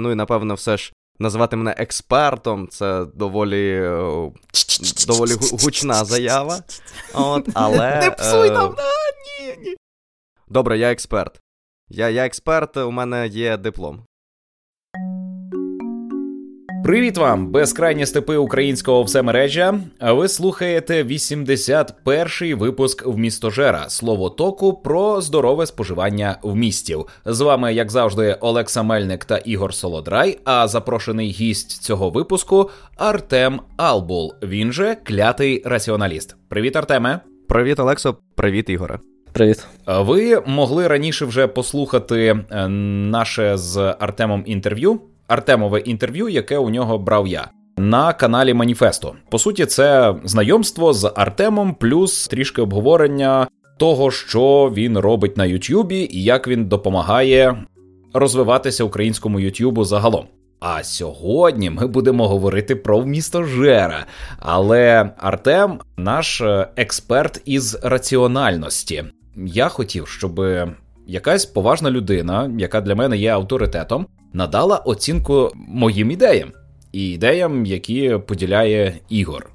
Ну і напевно, все ж назвати мене експертом це доволі е, доволі гучна заява. От, але... Не псуй нам! Ні, ні. Добре, я експерт. Я, Я експерт, у мене є диплом. Привіт вам, безкрайні степи українського всемережжя. А ви слухаєте 81-й випуск в містожера слово току про здорове споживання в містів. З вами, як завжди, Олекса Мельник та Ігор Солодрай. А запрошений гість цього випуску Артем Албул. Він же клятий раціоналіст. Привіт, Артеме. Привіт, Олексо. Привіт, Ігоре. Привіт. Ви могли раніше вже послухати е, наше з Артемом інтерв'ю. Артемове інтерв'ю, яке у нього брав я. На каналі Маніфесто. По суті, це знайомство з Артемом, плюс трішки обговорення того, що він робить на Ютюбі і як він допомагає розвиватися українському Ютюбу загалом. А сьогодні ми будемо говорити про місто Жера. Але Артем наш е, експерт із раціональності. Я хотів, щоб якась поважна людина, яка для мене є авторитетом, надала оцінку моїм ідеям і ідеям, які поділяє Ігор.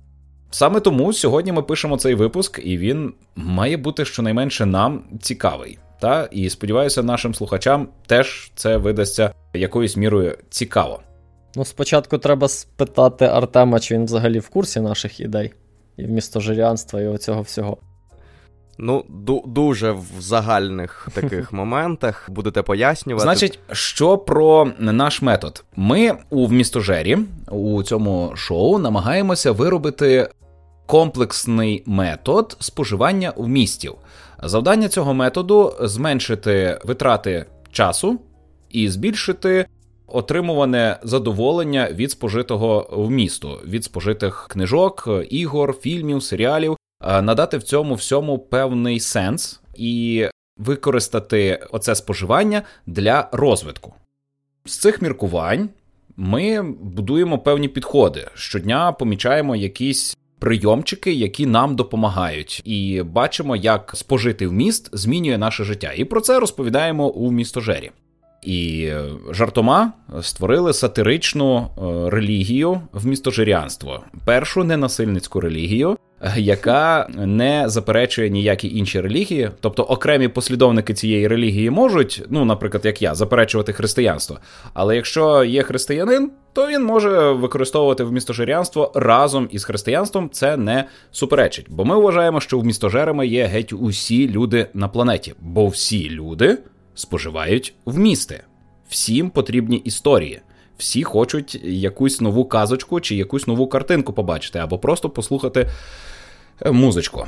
Саме тому сьогодні ми пишемо цей випуск, і він має бути щонайменше нам цікавий. Та і сподіваюся, нашим слухачам теж це видасться якоюсь мірою цікаво. Ну, спочатку треба спитати Артема, чи він взагалі в курсі наших ідей і вмістожирянства, і оцього всього. Ну, ду- дуже в загальних таких моментах будете пояснювати. Значить, що про наш метод? Ми у вмістожері у цьому шоу намагаємося виробити комплексний метод споживання вмістів. Завдання цього методу зменшити витрати часу і збільшити отримуване задоволення від спожитого вмісту, від спожитих книжок, ігор, фільмів, серіалів надати в цьому всьому певний сенс і використати оце споживання для розвитку. З цих міркувань ми будуємо певні підходи. Щодня помічаємо якісь прийомчики, які нам допомагають, і бачимо, як спожити вміст змінює наше життя. І про це розповідаємо у містожері. І жартома створили сатиричну е, релігію в містожирянство, першу ненасильницьку релігію, яка не заперечує ніякі інші релігії, тобто окремі послідовники цієї релігії можуть, ну, наприклад, як я, заперечувати християнство. Але якщо є християнин, то він може використовувати вмістожирянство разом із християнством. Це не суперечить. Бо ми вважаємо, що вмістожерами є геть усі люди на планеті, бо всі люди споживають вмісти. Всім потрібні історії. Всі хочуть якусь нову казочку чи якусь нову картинку побачити, або просто послухати е, музичку.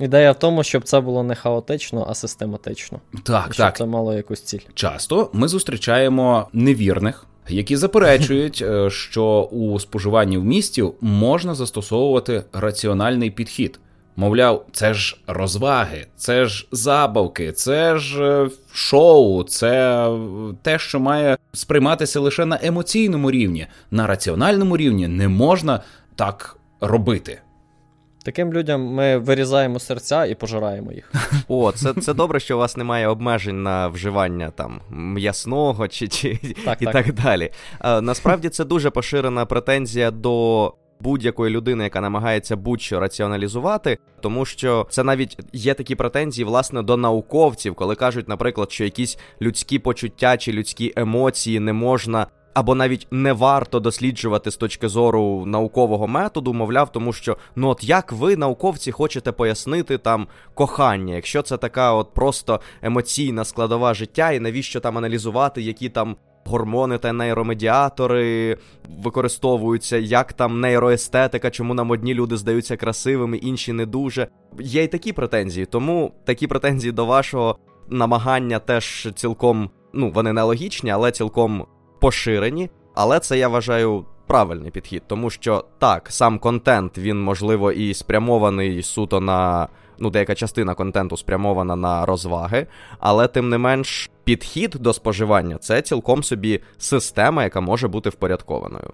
Ідея в тому, щоб це було не хаотично, а систематично. Так, щоб так. це мало якусь ціль. Часто ми зустрічаємо невірних, які заперечують, е, що у споживанні вмістів можна застосовувати раціональний підхід. Мовляв, це ж розваги, це ж забавки, це ж е, шоу, це те, що має сприйматися лише на емоційному рівні, на раціональному рівні не можна так робити. Таким людям ми вирізаємо серця і пожираємо їх. О, це це добре, що у вас немає обмежень на вживання там м'ясного чи чи так, і так, так далі. А, Насправді це дуже поширена претензія до будь-якої людини, яка намагається будь-що раціоналізувати, тому що це навіть є такі претензії, власне, до науковців, коли кажуть, наприклад, що якісь людські почуття чи людські емоції не можна. Або навіть не варто досліджувати з точки зору наукового методу, мовляв, тому що ну от як ви, науковці, хочете пояснити там кохання, якщо це така от просто емоційна складова життя, і навіщо там аналізувати, які там гормони та нейромедіатори використовуються, як там нейроестетика, чому нам одні люди здаються красивими, інші не дуже. Є й такі претензії, тому такі претензії до вашого намагання теж цілком, ну, вони не логічні, але цілком поширені. Але це я вважаю. Правильний підхід, тому що так, сам контент він можливо і спрямований суто на ну, деяка частина контенту спрямована на розваги, але тим не менш підхід до споживання це цілком собі система, яка може бути впорядкованою.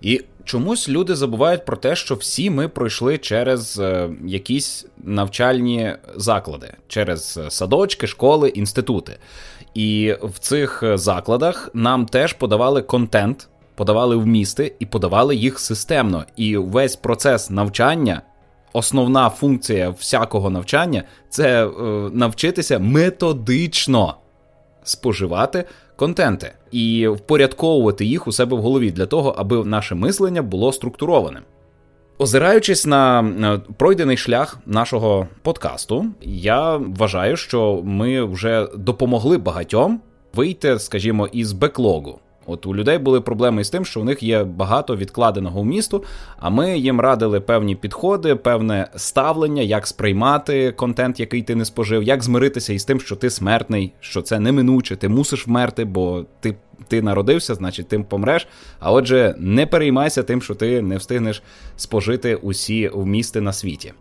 І чомусь люди забувають про те, що всі ми пройшли через е, якісь навчальні заклади, через садочки, школи, інститути. І в цих закладах нам теж подавали контент, подавали вмісти і подавали їх системно. І весь процес навчання. Основна функція всякого навчання це е, навчитися методично споживати контенти і впорядковувати їх у себе в голові для того, аби наше мислення було структурованим. Озираючись на пройдений шлях нашого подкасту, я вважаю, що ми вже допомогли багатьом вийти, скажімо, із беклогу. От у людей були проблеми з тим, що у них є багато відкладеного в місту, а ми їм радили певні підходи, певне ставлення, як сприймати контент, який ти не спожив, як змиритися із тим, що ти смертний, що це неминуче, ти мусиш вмерти, бо ти ти народився, значить тим помреш. А отже, не переймайся тим, що ти не встигнеш спожити усі вмісти на світі.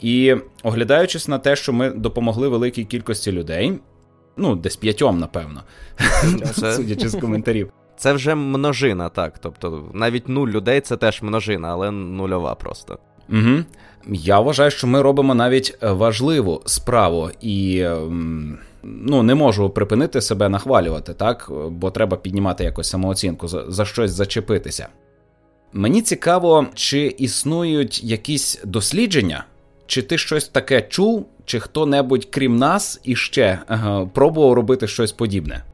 І оглядаючись на те, що ми допомогли великій кількості людей, Ну, десь п'ятьом, напевно. Це... Судячи з коментарів. Це вже множина, так. Тобто навіть нуль людей це теж множина, але нульова просто. Угу. Я вважаю, що ми робимо навіть важливу справу і. Ем, ну, не можу припинити себе нахвалювати, так? Бо треба піднімати якось самооцінку, за, за щось зачепитися. Мені цікаво, чи існують якісь дослідження, чи ти щось таке чув, чи хто-небудь, крім нас, іще ага, пробував робити щось подібне?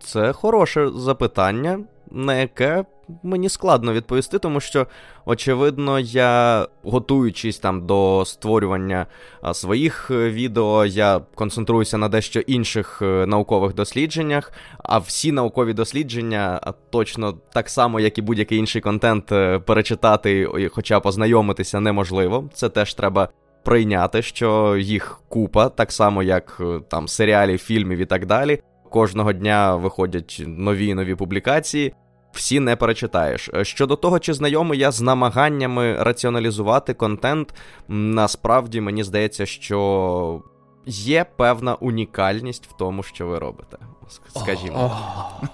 Це хороше запитання, на яке мені складно відповісти, тому що, очевидно, я, готуючись там до створювання своїх е, відео, я концентруюся на дещо інших е, наукових дослідженнях. А всі наукові дослідження точно так само, як і будь-який інший контент, е, перечитати, хоча б познайомитися неможливо. Це теж треба. Прийняти, що їх купа, так само як там серіалів, фільмів і так далі. Кожного дня виходять нові і нові публікації всі не перечитаєш. Е, щодо того, чи знайомий я з намаганнями раціоналізувати контент, насправді мені здається, що є певна унікальність в тому, що ви робите. Скажімо.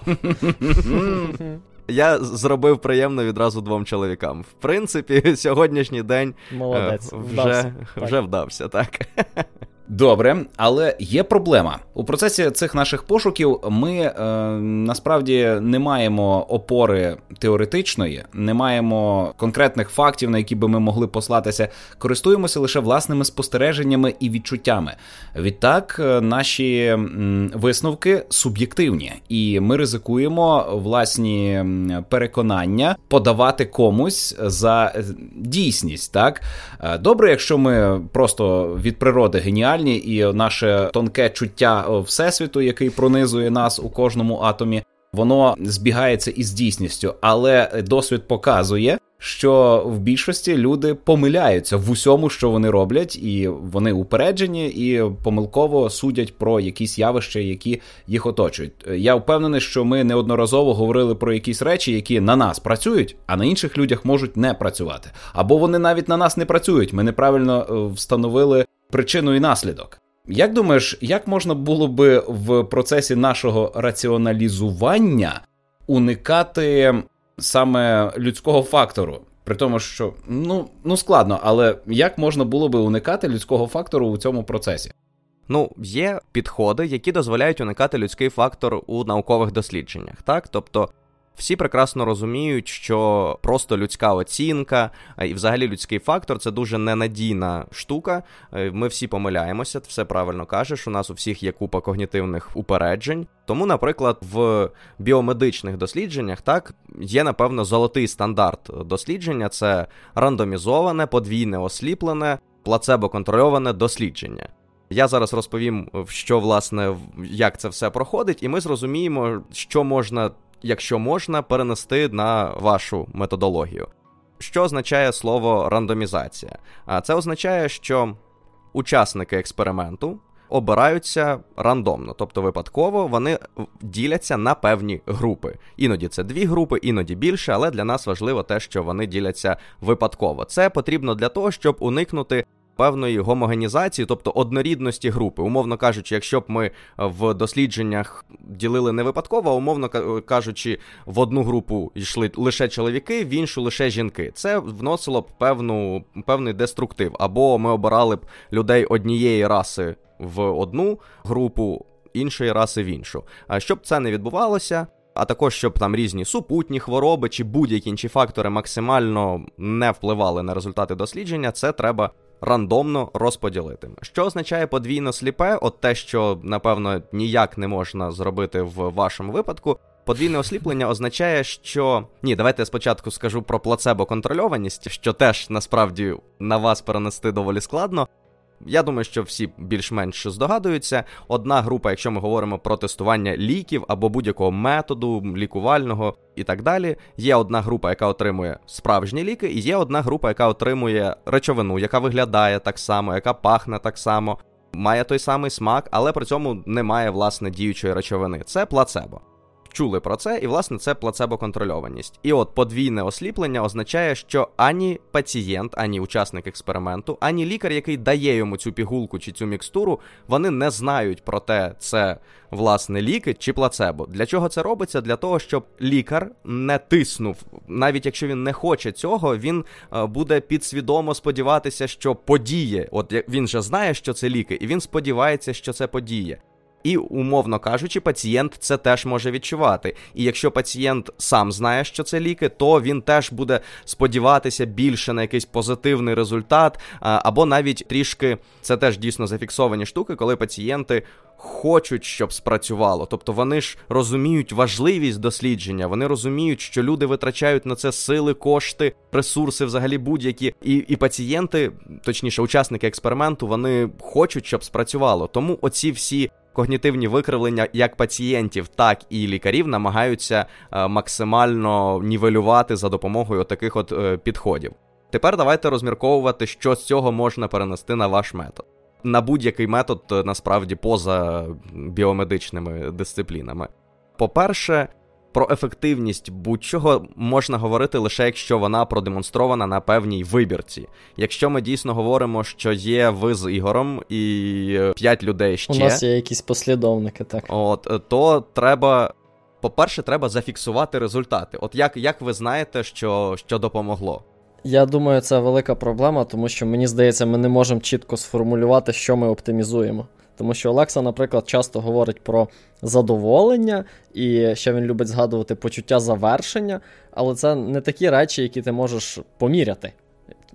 Я зробив приємно відразу двом чоловікам. В принципі, сьогоднішній день Молодець. вже вдався, вже вдався, так. Добре, але є проблема у процесі цих наших пошуків. Ми е, насправді не маємо опори теоретичної, не маємо конкретних фактів, на які би ми могли послатися. Користуємося лише власними спостереженнями і відчуттями. Відтак, е, наші висновки суб'єктивні, і ми ризикуємо власні переконання подавати комусь за е, дійсність. Так е, добре, якщо ми просто від природи геніальні геніальні, і наше тонке чуття е, всесвіту, який пронизує нас у кожному атомі, воно збігається із дійсністю, але досвід показує. Що в більшості люди помиляються в усьому, що вони роблять, і вони упереджені і помилково судять про якісь явища, які їх оточують. Я впевнений, що ми неодноразово говорили про якісь речі, які на нас працюють, а на інших людях можуть не працювати. Або вони навіть на нас не працюють. Ми неправильно е, встановили причину і наслідок. Як думаєш, як можна було би в процесі нашого раціоналізування уникати саме людського фактору? При тому, що ну ну складно, але як можна було би уникати людського фактору у цьому процесі? Ну, є підходи, які дозволяють уникати людський фактор у наукових дослідженнях, так? Тобто всі прекрасно розуміють, що просто людська оцінка і взагалі людський фактор це дуже ненадійна штука. Е, ми всі помиляємося, все правильно кажеш. У нас у всіх є купа когнітивних упереджень. Тому, наприклад, в біомедичних дослідженнях так є, напевно, золотий стандарт дослідження це рандомізоване, подвійне осліплене, плацебо-контрольоване дослідження. Я зараз розповім, що власне як це все проходить, і ми зрозуміємо, що можна якщо можна, перенести на вашу методологію. Що означає слово рандомізація? А це означає, що учасники експерименту обираються рандомно, тобто випадково вони діляться на певні групи. Іноді це дві групи, іноді більше, але для нас важливо те, що вони діляться випадково. Це потрібно для того, щоб уникнути певної гомогенізації, тобто однорідності групи. Умовно кажучи, якщо б ми в дослідженнях ділили не випадково, а умовно кажучи, в одну групу йшли лише чоловіки, в іншу лише жінки. Це вносило б певну, певний деструктив. Або ми обирали б людей однієї раси в одну групу, іншої раси в іншу. А щоб це не відбувалося. А також щоб там різні супутні хвороби чи будь-які інші фактори максимально не впливали на результати дослідження, це треба рандомно розподілити. Що означає подвійно сліпе? От те, що напевно ніяк не можна зробити в вашому випадку. Подвійне осліплення означає, що ні, давайте я спочатку скажу про плацебо-контрольованість, що теж насправді на вас перенести доволі складно. Я думаю, що всі більш-менш здогадуються. Одна група, якщо ми говоримо про тестування ліків або будь-якого методу лікувального і так далі, є одна група, яка отримує справжні ліки, і є одна група, яка отримує речовину, яка виглядає так само, яка пахне так само, має той самий смак, але при цьому не має власне діючої речовини. Це плацебо чули про це, і власне це плацебо-контрольованість. І от подвійне осліплення означає, що ані пацієнт, ані учасник експерименту, ані лікар, який дає йому цю пігулку чи цю мікстуру, вони не знають про те, це власне ліки чи плацебо. Для чого це робиться? Для того, щоб лікар не тиснув, навіть якщо він не хоче цього, він е, буде підсвідомо сподіватися, що подіє. От він же знає, що це ліки, і він сподівається, що це подіє. І, умовно кажучи, пацієнт це теж може відчувати. І якщо пацієнт сам знає, що це ліки, то він теж буде сподіватися більше на якийсь позитивний результат, або навіть трішки це теж дійсно зафіксовані штуки, коли пацієнти. Хочуть, щоб спрацювало, тобто вони ж розуміють важливість дослідження, вони розуміють, що люди витрачають на це сили, кошти, ресурси, взагалі будь-які, і і пацієнти, точніше, учасники експерименту, вони хочуть, щоб спрацювало. Тому оці всі когнітивні викривлення як пацієнтів, так і лікарів намагаються е, максимально нівелювати за допомогою таких от е, підходів. Тепер давайте розмірковувати, що з цього можна перенести на ваш метод. На будь-який метод е, насправді поза біомедичними дисциплінами. По-перше, про ефективність будь-чого можна говорити лише якщо вона продемонстрована на певній вибірці. Якщо ми дійсно говоримо, що є ви з Ігором і п'ять людей ще. У нас є якісь послідовники, так. От, то треба. По-перше, треба зафіксувати результати. От як як ви знаєте, що, що допомогло? Я думаю, це велика проблема, тому що мені здається, ми не можемо чітко сформулювати, що ми оптимізуємо. Тому що Олекса, наприклад, часто говорить про задоволення, і ще він любить згадувати почуття завершення, але це не такі речі, які ти можеш поміряти.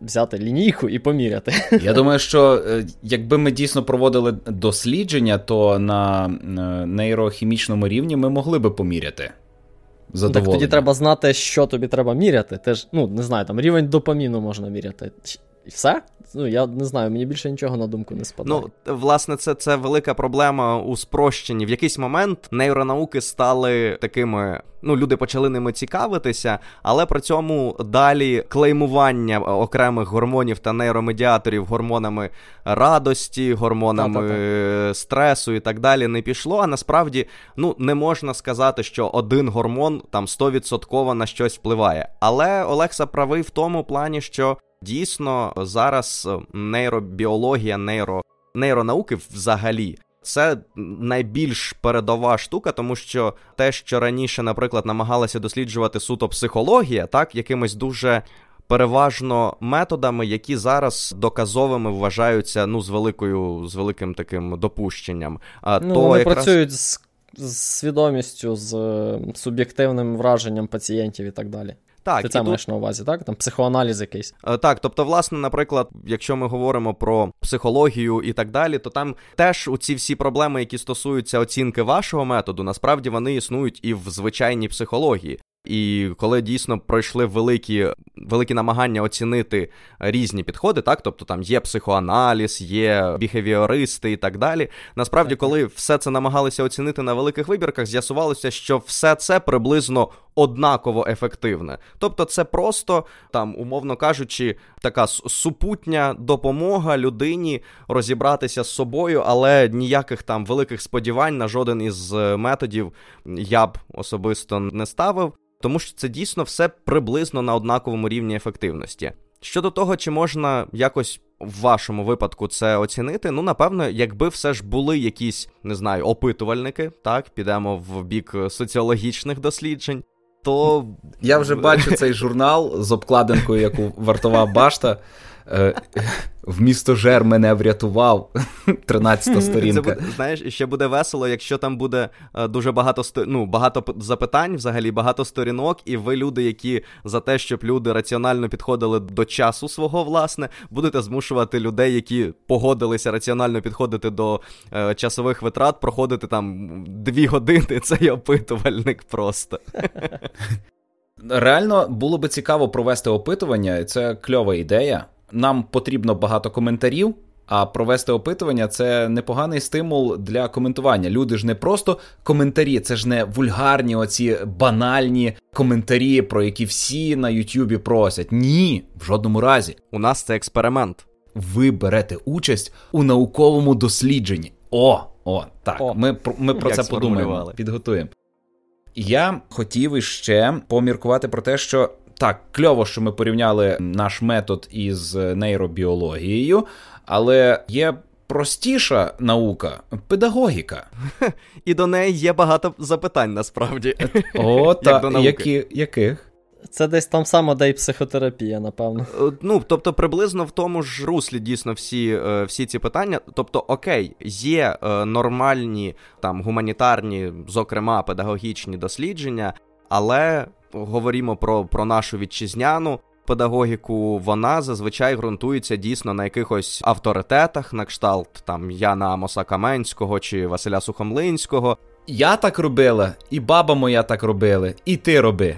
Взяти лінійку і поміряти. Я думаю, що е, якби ми дійсно проводили дослідження, то на нейрохімічному рівні ми могли би поміряти. Задоволення. Так тоді треба знати, що тобі треба міряти. Ти ж, ну, не знаю, там рівень допаміну можна міряти. І все? Ну, я не знаю, мені більше нічого на думку не спадає. Ну, власне, це це велика проблема у спрощенні. В якийсь момент нейронауки стали такими. Ну, люди почали ними цікавитися, але при цьому далі клеймування окремих гормонів та нейромедіаторів гормонами радості, гормонами Та-та-та. стресу і так далі не пішло. А насправді ну не можна сказати, що один гормон там 100% на щось впливає. Але Олекса правий в тому плані, що Дійсно, зараз е, нейробіологія, нейро, нейронауки взагалі. Це найбільш передова штука, тому що те, що раніше, наприклад, намагалася досліджувати суто психологія, так, якимись дуже переважно методами, які зараз доказовими вважаються ну, з великою, з великим таким допущенням. А ну, то Вони якраз... працюють з, з свідомістю, з е, суб'єктивним враженням пацієнтів і так далі. Так, Ти це маєш на увазі, так? Там психоаналіз якийсь. Е, так, тобто, власне, наприклад, якщо ми говоримо про психологію і так далі, то там теж у ці всі проблеми, які стосуються оцінки вашого методу, насправді вони існують і в звичайній психології. І коли дійсно пройшли великі великі намагання оцінити різні підходи, так тобто там є психоаналіз, є біхевіористи і так далі. Насправді, коли все це намагалися оцінити на великих вибірках, з'ясувалося, що все це приблизно однаково ефективне. Тобто, це просто там, умовно кажучи, така супутня допомога людині розібратися з собою, але ніяких там великих сподівань на жоден із е, методів я б особисто не ставив тому що це дійсно все приблизно на однаковому рівні ефективності. Щодо того, чи можна якось в вашому випадку це оцінити, ну напевно, якби все ж були якісь, не знаю, опитувальники, так, підемо в бік соціологічних досліджень, то. Я вже бачу цей журнал з обкладинкою, яку вартова башта. Е, в місто Жер мене врятував. 13 сторінка. Це буде, знаєш, ще буде весело, якщо там буде е, дуже багато ну, багато запитань, взагалі багато сторінок, і ви, люди, які за те, щоб люди раціонально підходили до часу свого, власне, будете змушувати людей, які погодилися раціонально підходити до е, часових витрат, проходити там дві години цей опитувальник просто. Реально було би цікаво провести опитування, і це кльова ідея нам потрібно багато коментарів. А провести опитування це непоганий стимул для коментування. Люди ж не просто коментарі, це ж не вульгарні, оці банальні коментарі, про які всі на Ютубі просять. Ні, в жодному разі. У нас це експеримент. Ви берете участь у науковому дослідженні. О, о, так. О, Ми ми про це подумаємо. Підготуємо. Я хотів іще поміркувати про те, що так, кльово, що ми порівняли наш метод із нейробіологією, але є простіша наука педагогіка. І до неї є багато запитань насправді. О, так, Які, яких? Це десь там само, де й психотерапія, напевно. Е, ну, тобто, приблизно в тому ж руслі дійсно всі е, всі ці питання. Тобто, окей, є е, нормальні там гуманітарні, зокрема педагогічні дослідження, але говоримо про, про нашу вітчизняну. Педагогіку вона зазвичай ґрунтується дійсно на якихось авторитетах, на кшталт там Яна Амоса Каменського чи Василя Сухомлинського. Я так робила, і баба моя так робила, і ти роби.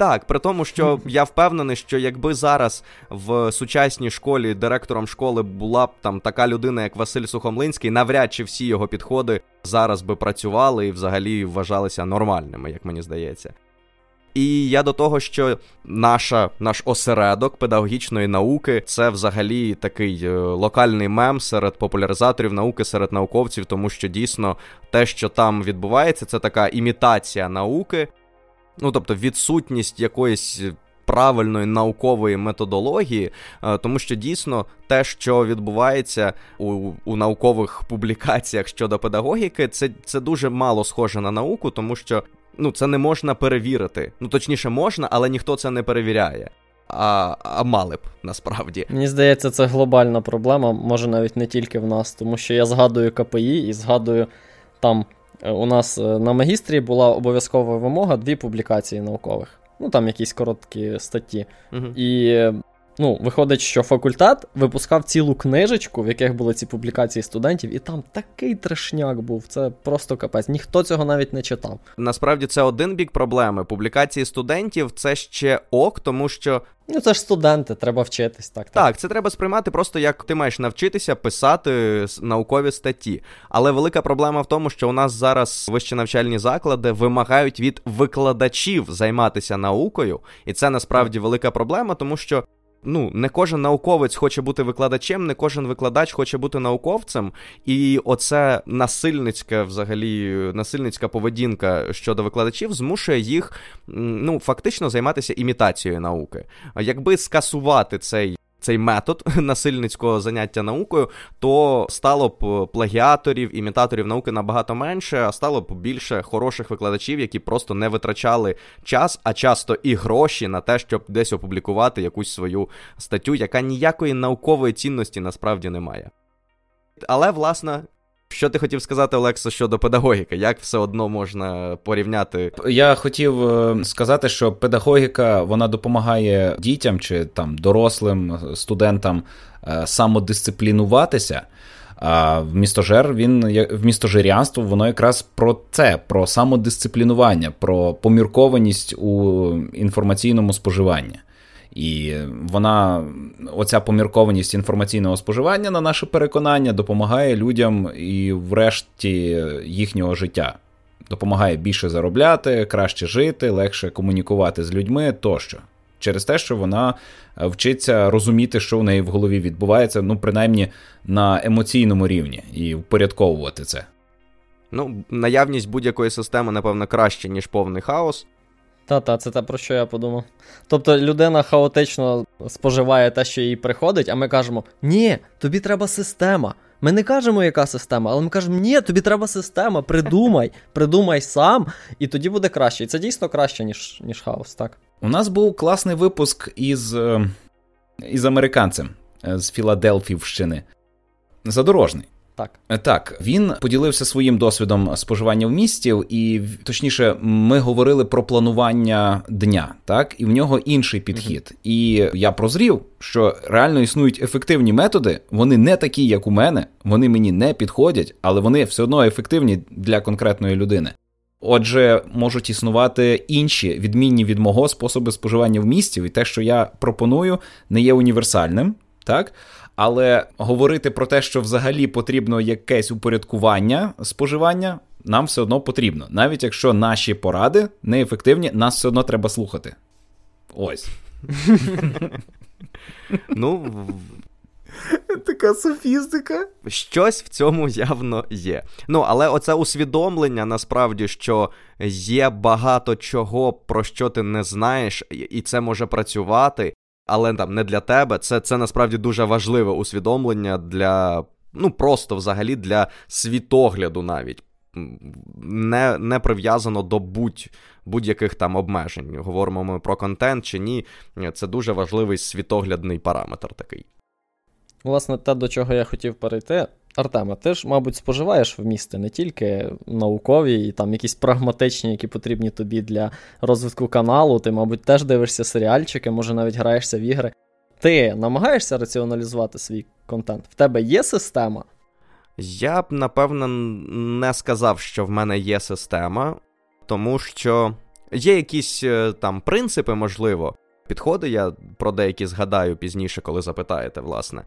Так, при тому, що я впевнений, що якби зараз в сучасній школі директором школи була б там така людина, як Василь Сухомлинський, навряд чи всі його підходи зараз би працювали і взагалі вважалися нормальними, як мені здається. І я до того, що наша, наш осередок педагогічної науки це взагалі такий е, локальний мем серед популяризаторів науки, серед науковців, тому що дійсно те, що там відбувається, це така імітація науки, ну тобто відсутність якоїсь. Правильної наукової методології, е, тому що дійсно те, що відбувається у у наукових публікаціях щодо педагогіки, це це дуже мало схоже на науку, тому що ну це не можна перевірити. Ну точніше, можна, але ніхто це не перевіряє. А а мали б насправді. Мені здається, це глобальна проблема, може навіть не тільки в нас, тому що я згадую КПІ і згадую там у нас е, на магістрі була обов'язкова вимога дві публікації наукових. Ну там якісь короткі статті. Угу. І Ну, виходить, що факультет випускав цілу книжечку, в яких були ці публікації студентів, і там такий трешняк був. Це просто капець. Ніхто цього навіть не читав. Насправді це один бік проблеми. Публікації студентів це ще ок, тому що. Ну, це ж студенти, треба вчитись, так. Так, так це треба сприймати просто як ти маєш навчитися писати наукові статті. Але велика проблема в тому, що у нас зараз вищі навчальні заклади вимагають від викладачів займатися наукою, і це насправді велика проблема, тому що ну, не кожен науковець хоче бути викладачем, не кожен викладач хоче бути науковцем, і оце насильницька, взагалі, насильницька поведінка щодо викладачів змушує їх ну, фактично займатися імітацією науки. Якби скасувати цей цей метод насильницького заняття наукою, то стало б плагіаторів, імітаторів науки набагато менше, а стало б більше хороших викладачів, які просто не витрачали час, а часто і гроші на те, щоб десь опублікувати якусь свою статтю, яка ніякої наукової цінності насправді не має. Але, власне, що ти хотів сказати, Олексо, щодо педагогіки? Як все одно можна порівняти? Я хотів е, сказати, що педагогіка вона допомагає дітям чи там дорослим студентам е, самодисциплінуватися. А в містожер він в містожирянство воно якраз про це, про самодисциплінування, про поміркованість у інформаційному споживанні. І вона, оця поміркованість інформаційного споживання, на наше переконання, допомагає людям і врешті їхнього життя. Допомагає більше заробляти, краще жити, легше комунікувати з людьми тощо. Через те, що вона вчиться розуміти, що в неї в голові відбувається, ну, принаймні на емоційному рівні, і впорядковувати це. Ну, наявність будь-якої системи, напевно, краще, ніж повний хаос. Та-та, це те, про що я подумав. Тобто людина хаотично споживає те, що їй приходить, а ми кажемо: ні, тобі треба система. Ми не кажемо, яка система, але ми кажемо, ні, тобі треба система, придумай, придумай сам, і тоді буде краще. І це дійсно краще, ніж ніж хаос, так. У нас був класний випуск із е, із американцем е, з Філадельфівщини. Задорожний. Так, е, Так, він поділився своїм досвідом споживання в місті, і точніше, ми говорили про планування дня, так, і в нього інший підхід. Mm-hmm. І я прозрів, що реально існують ефективні методи, вони не такі, як у мене, вони мені не підходять, але вони все одно ефективні для конкретної людини. Отже, можуть існувати інші відмінні від мого способи споживання в місті, і те, що я пропоную, не є універсальним, так? Але говорити про те, що взагалі потрібно якесь упорядкування споживання, нам все одно потрібно. Навіть якщо наші поради неефективні, нас все одно треба слухати. Ось. Ну, Така софістика. Щось в цьому явно є. Ну, але оце усвідомлення насправді, що є багато чого, про що ти не знаєш, і це може працювати, але там не для тебе. Це це насправді дуже важливе усвідомлення для, ну просто взагалі для світогляду навіть. Не не прив'язано до будь, будь-яких там обмежень. Говоримо ми про контент чи ні. Це дуже важливий світоглядний параметр такий. Власне, те, до чого я хотів перейти. Артема, ти ж, мабуть, споживаєш в місті не тільки наукові і там якісь прагматичні, які потрібні тобі для розвитку каналу. Ти, мабуть, теж дивишся серіальчики, може навіть граєшся в ігри. Ти намагаєшся раціоналізувати свій контент? В тебе є система? Я б напевно не сказав, що в мене є система, тому що є якісь е, там принципи, можливо, підходи. Я про деякі згадаю пізніше, коли запитаєте, власне.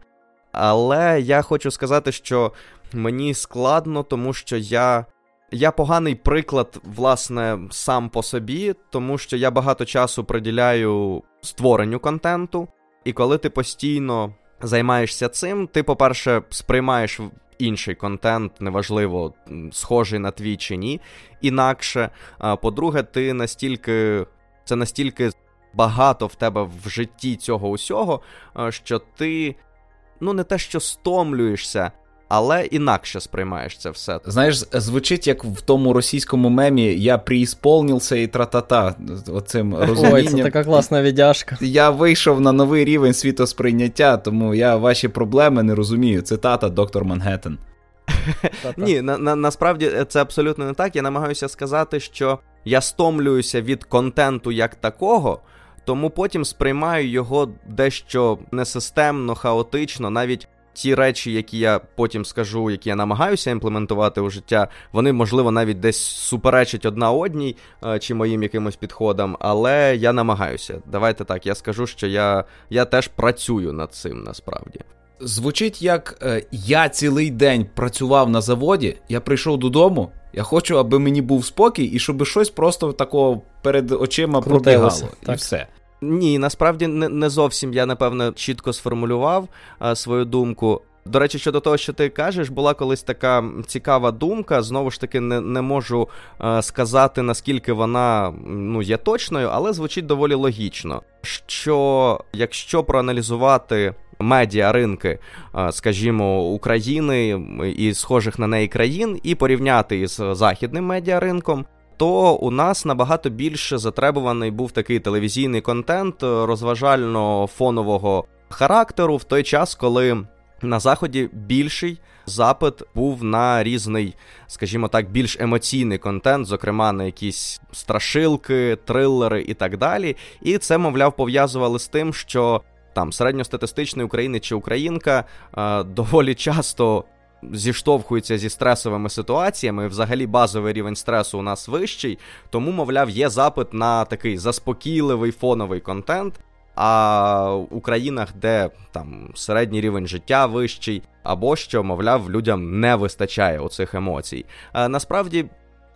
Але я хочу сказати, що мені складно, тому що я. Я поганий приклад, власне, сам по собі, тому що я багато часу приділяю створенню контенту, і коли ти постійно займаєшся цим, ти, по-перше, сприймаєш інший контент, неважливо, схожий на твій чи ні, інакше. А по-друге, ти настільки. Це настільки багато в тебе в житті цього усього, що ти ну не те, що стомлюєшся. Але інакше сприймаєш це все. Знаєш, звучить як в тому російському мемі я приісполнився і тратата оцим розумінням. Ой, це така класна віддяжка. Я вийшов на новий рівень світосприйняття, тому я ваші проблеми не розумію. Цитата доктор Мангеттен. Ні, на, на, насправді це абсолютно не так. Я намагаюся сказати, що я стомлююся від контенту як такого тому потім сприймаю його дещо несистемно, хаотично, навіть. Ті речі, які я потім скажу, які я намагаюся імплементувати у життя, вони, можливо, навіть десь суперечать одна одній е, чи моїм якимось підходам, але я намагаюся. Давайте так, я скажу, що я я теж працюю над цим насправді. Звучить як е, я цілий день працював на заводі, я прийшов додому. Я хочу, аби мені був спокій, і щоб щось просто такого перед очима пробігало. Так. І все. Ні, насправді не не зовсім я напевно чітко сформулював а, свою думку. До речі, щодо того, що ти кажеш, була колись така цікава думка. Знову ж таки, не не можу а, сказати, наскільки вона ну, є точною, але звучить доволі логічно. Що якщо проаналізувати медіа ринки, скажімо, України і схожих на неї країн, і порівняти із західним медіаринком, то у нас набагато більше затребуваний був такий телевізійний контент розважально-фонового характеру в той час, коли на заході більший запит був на різний, скажімо так, більш емоційний контент, зокрема на якісь страшилки, трилери і так далі. І це, мовляв, пов'язували з тим, що. Там середньостатистичний українець чи українка е, доволі часто зіштовхуються зі стресовими ситуаціями. Взагалі базовий рівень стресу у нас вищий, тому, мовляв, є запит на такий заспокійливий фоновий контент. А у країнах, де там середній рівень життя вищий, або що, мовляв, людям не вистачає оцих емоцій. А, Насправді,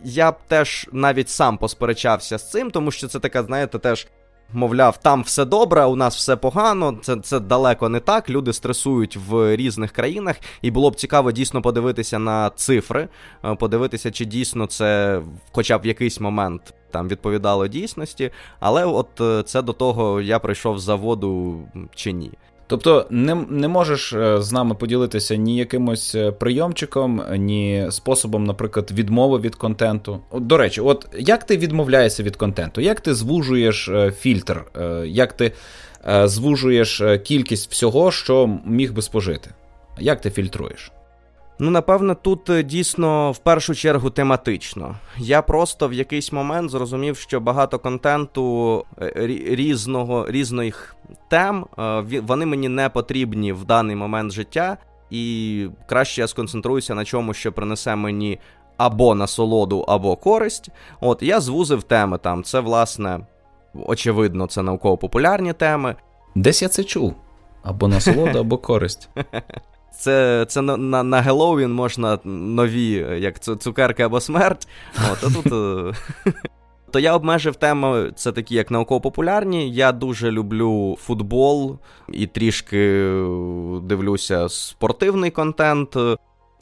я б теж навіть сам посперечався з цим, тому що це така, знаєте, теж Мовляв, там все добре, у нас все погано. Це це далеко не так. Люди стресують в різних країнах, і було б цікаво дійсно подивитися на цифри, е, подивитися, чи дійсно це, хоча б в якийсь момент там відповідало дійсності. Але от е, це до того я прийшов з заводу чи ні. Тобто не не можеш е, з нами поділитися ні якимось е, прийомчиком, ні способом, наприклад, відмови від контенту. До речі, от як ти відмовляєшся від контенту? Як ти звужуєш е, фільтр? Як ти звужуєш кількість всього, що міг би спожити? Як ти фільтруєш? Ну, напевно, тут е, дійсно в першу чергу тематично. Я просто в якийсь момент зрозумів, що багато контенту е, різного різних тем е, вони мені не потрібні в даний момент життя, і краще я сконцентруюся на чому, що принесе мені або насолоду, або користь. От я звузив теми там. Це, власне, очевидно, це науково-популярні теми. Десь я це чув. Або насолода, або користь. Це це на на, на Геловін можна нові, як цукерки або смерть. От, а тут... Е, то я обмежив теми, це такі, як науково-популярні. Я дуже люблю футбол і трішки дивлюся спортивний контент.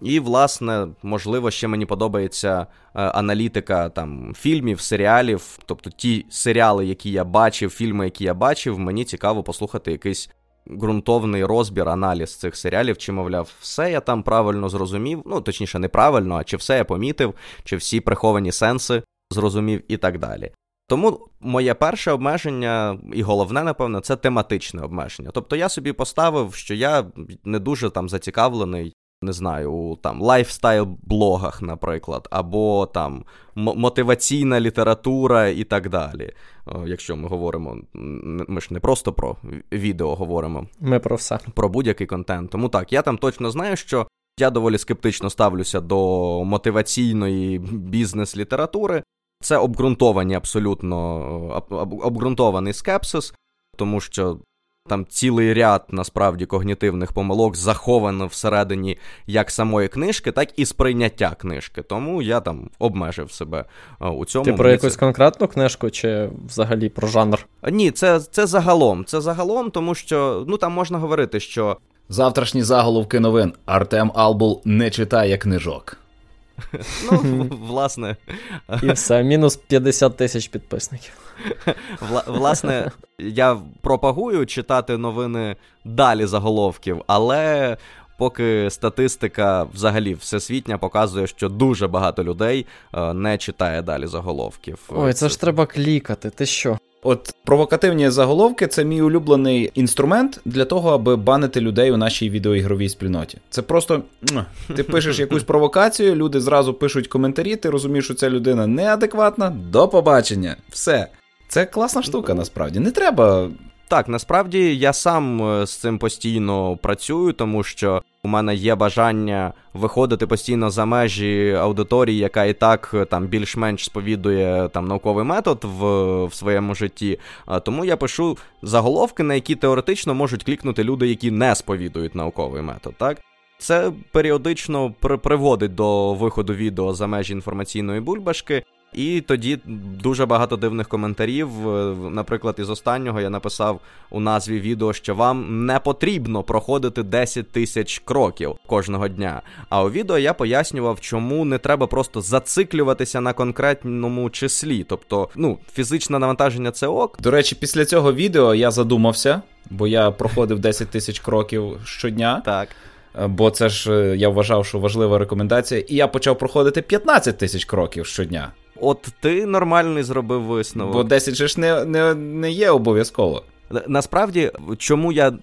І, власне, можливо, ще мені подобається е, аналітика там фільмів, серіалів. Тобто ті серіали, які я бачив, фільми, які я бачив, мені цікаво послухати якийсь ґрунтовний розбір, аналіз цих серіалів, чи, мовляв, все я там правильно зрозумів, ну точніше, неправильно, а чи все я помітив, чи всі приховані сенси зрозумів і так далі. Тому моє перше обмеження, і головне, напевно, це тематичне обмеження. Тобто я собі поставив, що я не дуже там зацікавлений не знаю, у там лайфстайл-блогах, наприклад, або там мотиваційна література і так далі. Якщо ми говоримо, ми ж не просто про відео говоримо. Ми про все. Про будь-який контент. Тому так, я там точно знаю, що я доволі скептично ставлюся до мотиваційної бізнес-літератури. Це обґрунтовані абсолютно обґрунтований скепсис, тому що там цілий ряд насправді когнітивних помилок заховано всередині як самої книжки, так і сприйняття книжки. Тому я там обмежив себе у цьому. Ти про якусь це... конкретну книжку чи взагалі про жанр? Ні, це це загалом. Це загалом, тому що ну там можна говорити, що. Завтрашні заголовки новин Артем Албул не читає книжок. Ну, власне. І все, мінус 50 тисяч підписників. Власне, я пропагую читати новини далі заголовків, але. Поки статистика взагалі всесвітня показує, що дуже багато людей е, не читає далі заголовків. Ой, це ж треба клікати. Ти що? От провокативні заголовки це мій улюблений інструмент для того, аби банити людей у нашій відеоігровій спільноті. Це просто ти пишеш якусь провокацію, люди зразу пишуть коментарі, ти розумієш, що ця людина неадекватна. До побачення. Все. Це класна штука, насправді. Не треба. Так, насправді я сам е, з цим постійно працюю, тому що у мене є бажання виходити постійно за межі аудиторії, яка і так е, там більш-менш сповідує там науковий метод в, в своєму житті. Тому я пишу заголовки, на які теоретично можуть клікнути люди, які не сповідують науковий метод. так? Це періодично при- приводить до виходу відео за межі інформаційної бульбашки. І тоді дуже багато дивних коментарів. Е, наприклад, із останнього я написав у назві відео, що вам не потрібно проходити 10 тисяч кроків кожного дня. А у відео я пояснював, чому не треба просто зациклюватися на конкретному числі. Тобто, ну, фізичне навантаження це ок. До речі, після цього відео я задумався, бо я проходив 10 тисяч кроків щодня. Так. Е, бо це ж е, я вважав, що важлива рекомендація, і я почав проходити 15 тисяч кроків щодня. От ти нормальний зробив висновок. Бо 10 же ж не, не, не є обов'язково. Насправді, чому я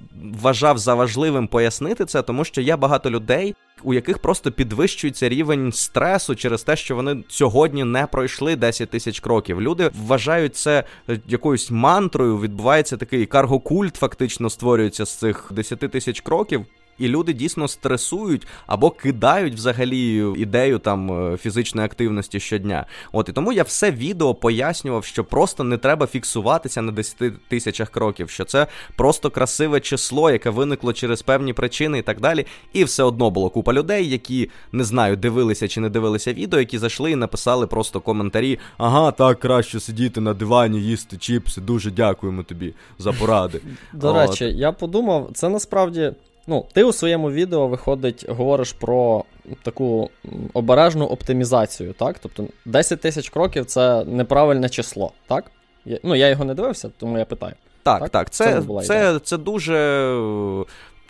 вважав за важливим пояснити це, тому що є багато людей, у яких просто підвищується рівень стресу через те, що вони сьогодні не пройшли 10 тисяч кроків. Люди вважають це якоюсь мантрою. Відбувається такий каргокульт, фактично створюється з цих 10 тисяч кроків. І люди дійсно стресують або кидають взагалі ідею там е, фізичної активності щодня. От і тому я все відео пояснював, що просто не треба фіксуватися на 10 тисячах кроків, що це просто красиве число, яке виникло через певні причини і так далі. І все одно було купа людей, які не знаю, дивилися чи не дивилися відео, які зайшли і написали просто коментарі: ага, так краще сидіти на дивані, їсти чіпси. Дуже дякуємо тобі за поради. До речі, я подумав, це насправді. Ну, ти у своєму відео виходить, говориш про таку обережну оптимізацію, так? Тобто 10 тисяч кроків це неправильне число, так? Я, Ну, я його не дивився, тому я питаю. Так, так. так. Це, це, це дуже.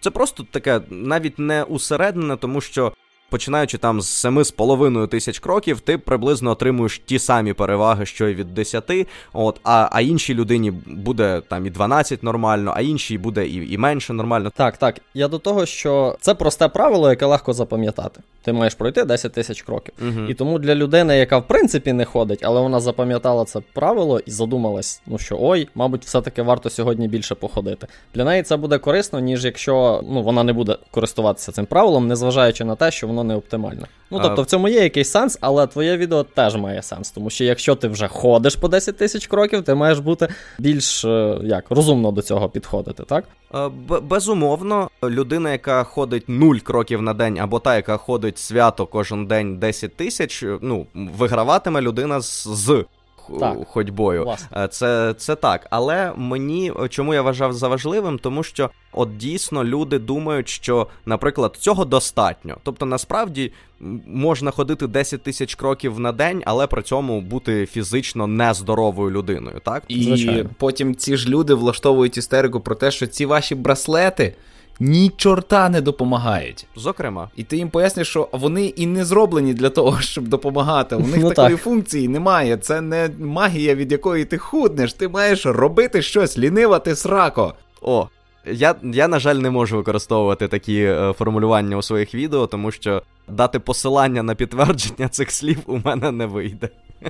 Це просто таке навіть не усереднене, тому що починаючи там з 7,5 тисяч кроків, ти приблизно отримуєш ті самі переваги, що й від 10, от, а а іншій людині буде там і 12 нормально, а іншій буде і, і менше нормально. Так, так. Я до того, що це просте правило, яке легко запам'ятати. Ти маєш пройти 10 тисяч кроків. Угу. І тому для людини, яка в принципі не ходить, але вона запам'ятала це правило і задумалась, ну що ой, мабуть, все-таки варто сьогодні більше походити. Для неї це буде корисно, ніж якщо ну, вона не буде користуватися цим правилом, незважаючи на те, що воно не оптимальне. Ну тобто в цьому є якийсь сенс, але твоє відео теж має сенс, тому що якщо ти вже ходиш по 10 тисяч кроків, ти маєш бути більш е, як розумно до цього підходити, так? Е, безумовно, людина, яка ходить 0 кроків на день, або та, яка ходить свято кожен день 10 тисяч, ну виграватиме людина з. З так, ходьбою. Власне. Е, це це так. Але мені чому я вважав за важливим, тому що от дійсно люди думають, що, наприклад, цього достатньо. Тобто, насправді можна ходити 10 тисяч кроків на день, але при цьому бути фізично нездоровою людиною. Так і Звичайно. потім ці ж люди влаштовують істерику про те, що ці ваші браслети ні чорта не допомагають. Зокрема, і ти їм поясниш, що вони і не зроблені для того, щоб допомагати. У них ну, такої так. функції немає. Це не магія, від якої ти худнеш. Ти маєш робити щось, лінивати срако. О. Я, я, на жаль, не можу використовувати такі е, формулювання у своїх відео, тому що дати посилання на підтвердження цих слів у мене не вийде.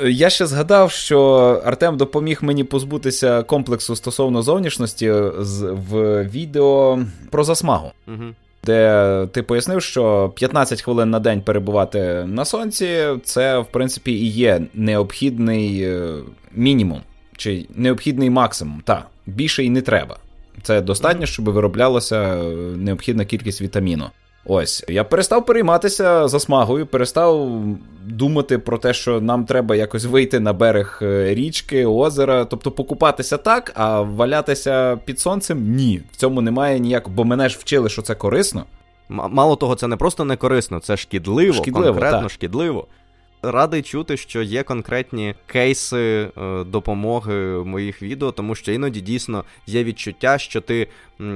Я ще згадав, що Артем допоміг мені позбутися комплексу стосовно зовнішності в відео про засмагу. Угу. Де ти пояснив, що 15 хвилин на день перебувати на сонці, це, в принципі, і є необхідний е, мінімум, чи необхідний максимум. Так, більше і не треба. Це достатньо, щоб вироблялася е, необхідна кількість вітаміну. Ось я перестав перейматися засмагою, перестав думати про те, що нам треба якось вийти на берег е, річки, озера, тобто покупатися так, а валятися під сонцем ні. В цьому немає ніякого, бо мене ж вчили, що це корисно. Мало того, це не просто не корисно, це шкідливо, шкідливо конкретно так. шкідливо. Радий чути, що є конкретні кейси е, допомоги моїх відео, тому що іноді дійсно є відчуття, що ти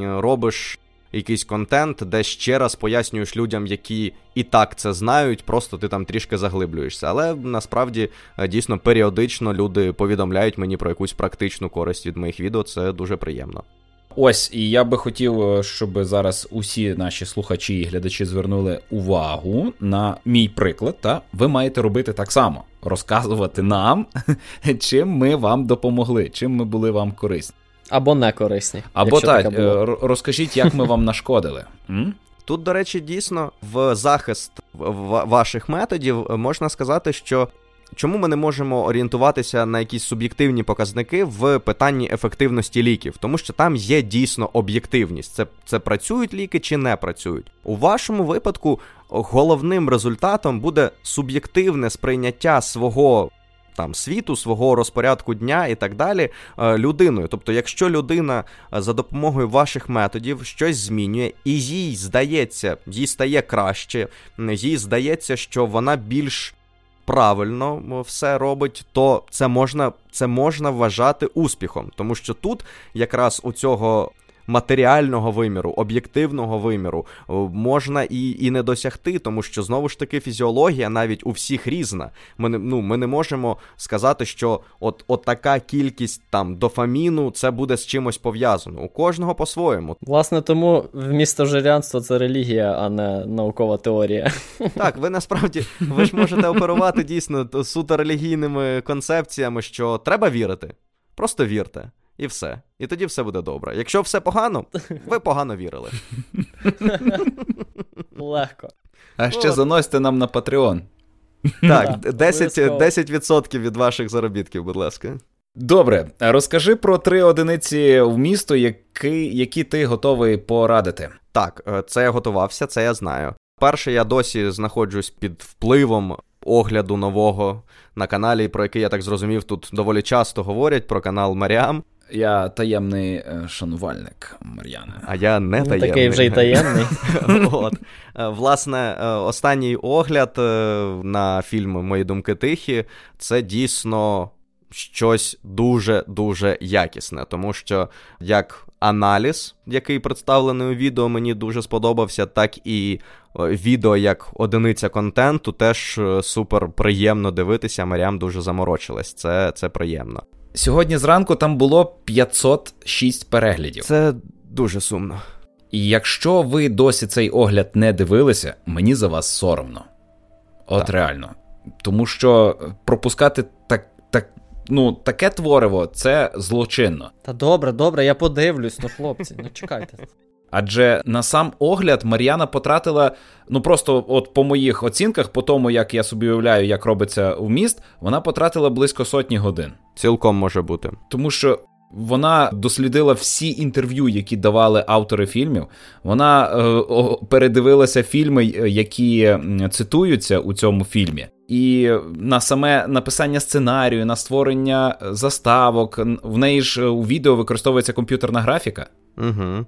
робиш якийсь контент, де ще раз пояснюєш людям, які і так це знають, просто ти там трішки заглиблюєшся. Але насправді е, дійсно періодично люди повідомляють мені про якусь практичну користь від моїх відео. Це дуже приємно. Ось, і я би хотів, е, щоб зараз усі наші слухачі і глядачі звернули увагу на мій приклад. Та ви маєте робити так само: розказувати нам, чим ми вам допомогли, чим ми були вам корисні. Або не корисні. Або так, е, розкажіть, як ми вам нашкодили. Тут, до речі, дійсно в захист ваших методів можна сказати, що чому ми не можемо орієнтуватися на якісь суб'єктивні показники в питанні ефективності ліків, тому що там є дійсно об'єктивність. Це це працюють ліки чи не працюють. У вашому випадку головним результатом буде суб'єктивне сприйняття свого там світу, свого розпорядку дня і так далі е, людиною. Тобто, якщо людина е, за допомогою ваших методів щось змінює, і їй здається, їй стає краще, їй здається, що вона більш правильно все робить, то це можна, це можна вважати успіхом, тому що тут якраз у цього матеріального виміру, об'єктивного виміру е, можна і і не досягти, тому що знову ж таки фізіологія навіть у всіх різна. Ми не ну, ми не можемо сказати, що от, от така кількість там дофаміну це буде з чимось пов'язано. У кожного по-своєму. Власне, тому вмісто жирянства це релігія, а не наукова теорія. Так, ви насправді ви ж можете оперувати дійсно суто релігійними концепціями, що треба вірити. Просто вірте. І все. І тоді все буде добре. Якщо все погано, ви погано вірили. Легко. А ще заносьте нам на Patreon. Так, 10%, 10% від ваших заробітків, будь ласка. Добре, розкажи про три одиниці в місто, які які ти готовий порадити. Так, е, це я готувався, це я знаю. Перше, я досі знаходжусь під впливом огляду нового на каналі, про який я так зрозумів, тут доволі часто говорять про канал Маріам. Я таємний е, шанувальник Мар'яни. А я не таємний. Такий вже й таємний. От. Е, власне, останній огляд на фільм Мої думки тихі це дійсно щось дуже-дуже якісне, тому що як аналіз, який представлений у відео, мені дуже сподобався, так і е, відео як одиниця контенту теж е, супер приємно дивитися. Маріам дуже заморочилась. Це, Це приємно. Сьогодні зранку там було 506 переглядів. Це дуже сумно. І якщо ви досі цей огляд не дивилися, мені за вас соромно. От так. реально. Тому що пропускати так, так ну, таке твориво це злочинно. Та добре, добре, я подивлюсь, ну хлопці, ну чекайте. Адже на сам огляд Мар'яна потратила, ну просто от по моїх оцінках, по тому, як я собі уявляю, як робиться вміст, вона потратила близько сотні годин. Цілком може бути. Тому що вона дослідила всі інтерв'ю, які давали автори фільмів. Вона е, передивилася фільми, які цитуються у цьому фільмі. І на саме написання сценарію, на створення заставок, в неї ж у відео використовується комп'ютерна графіка. Угу.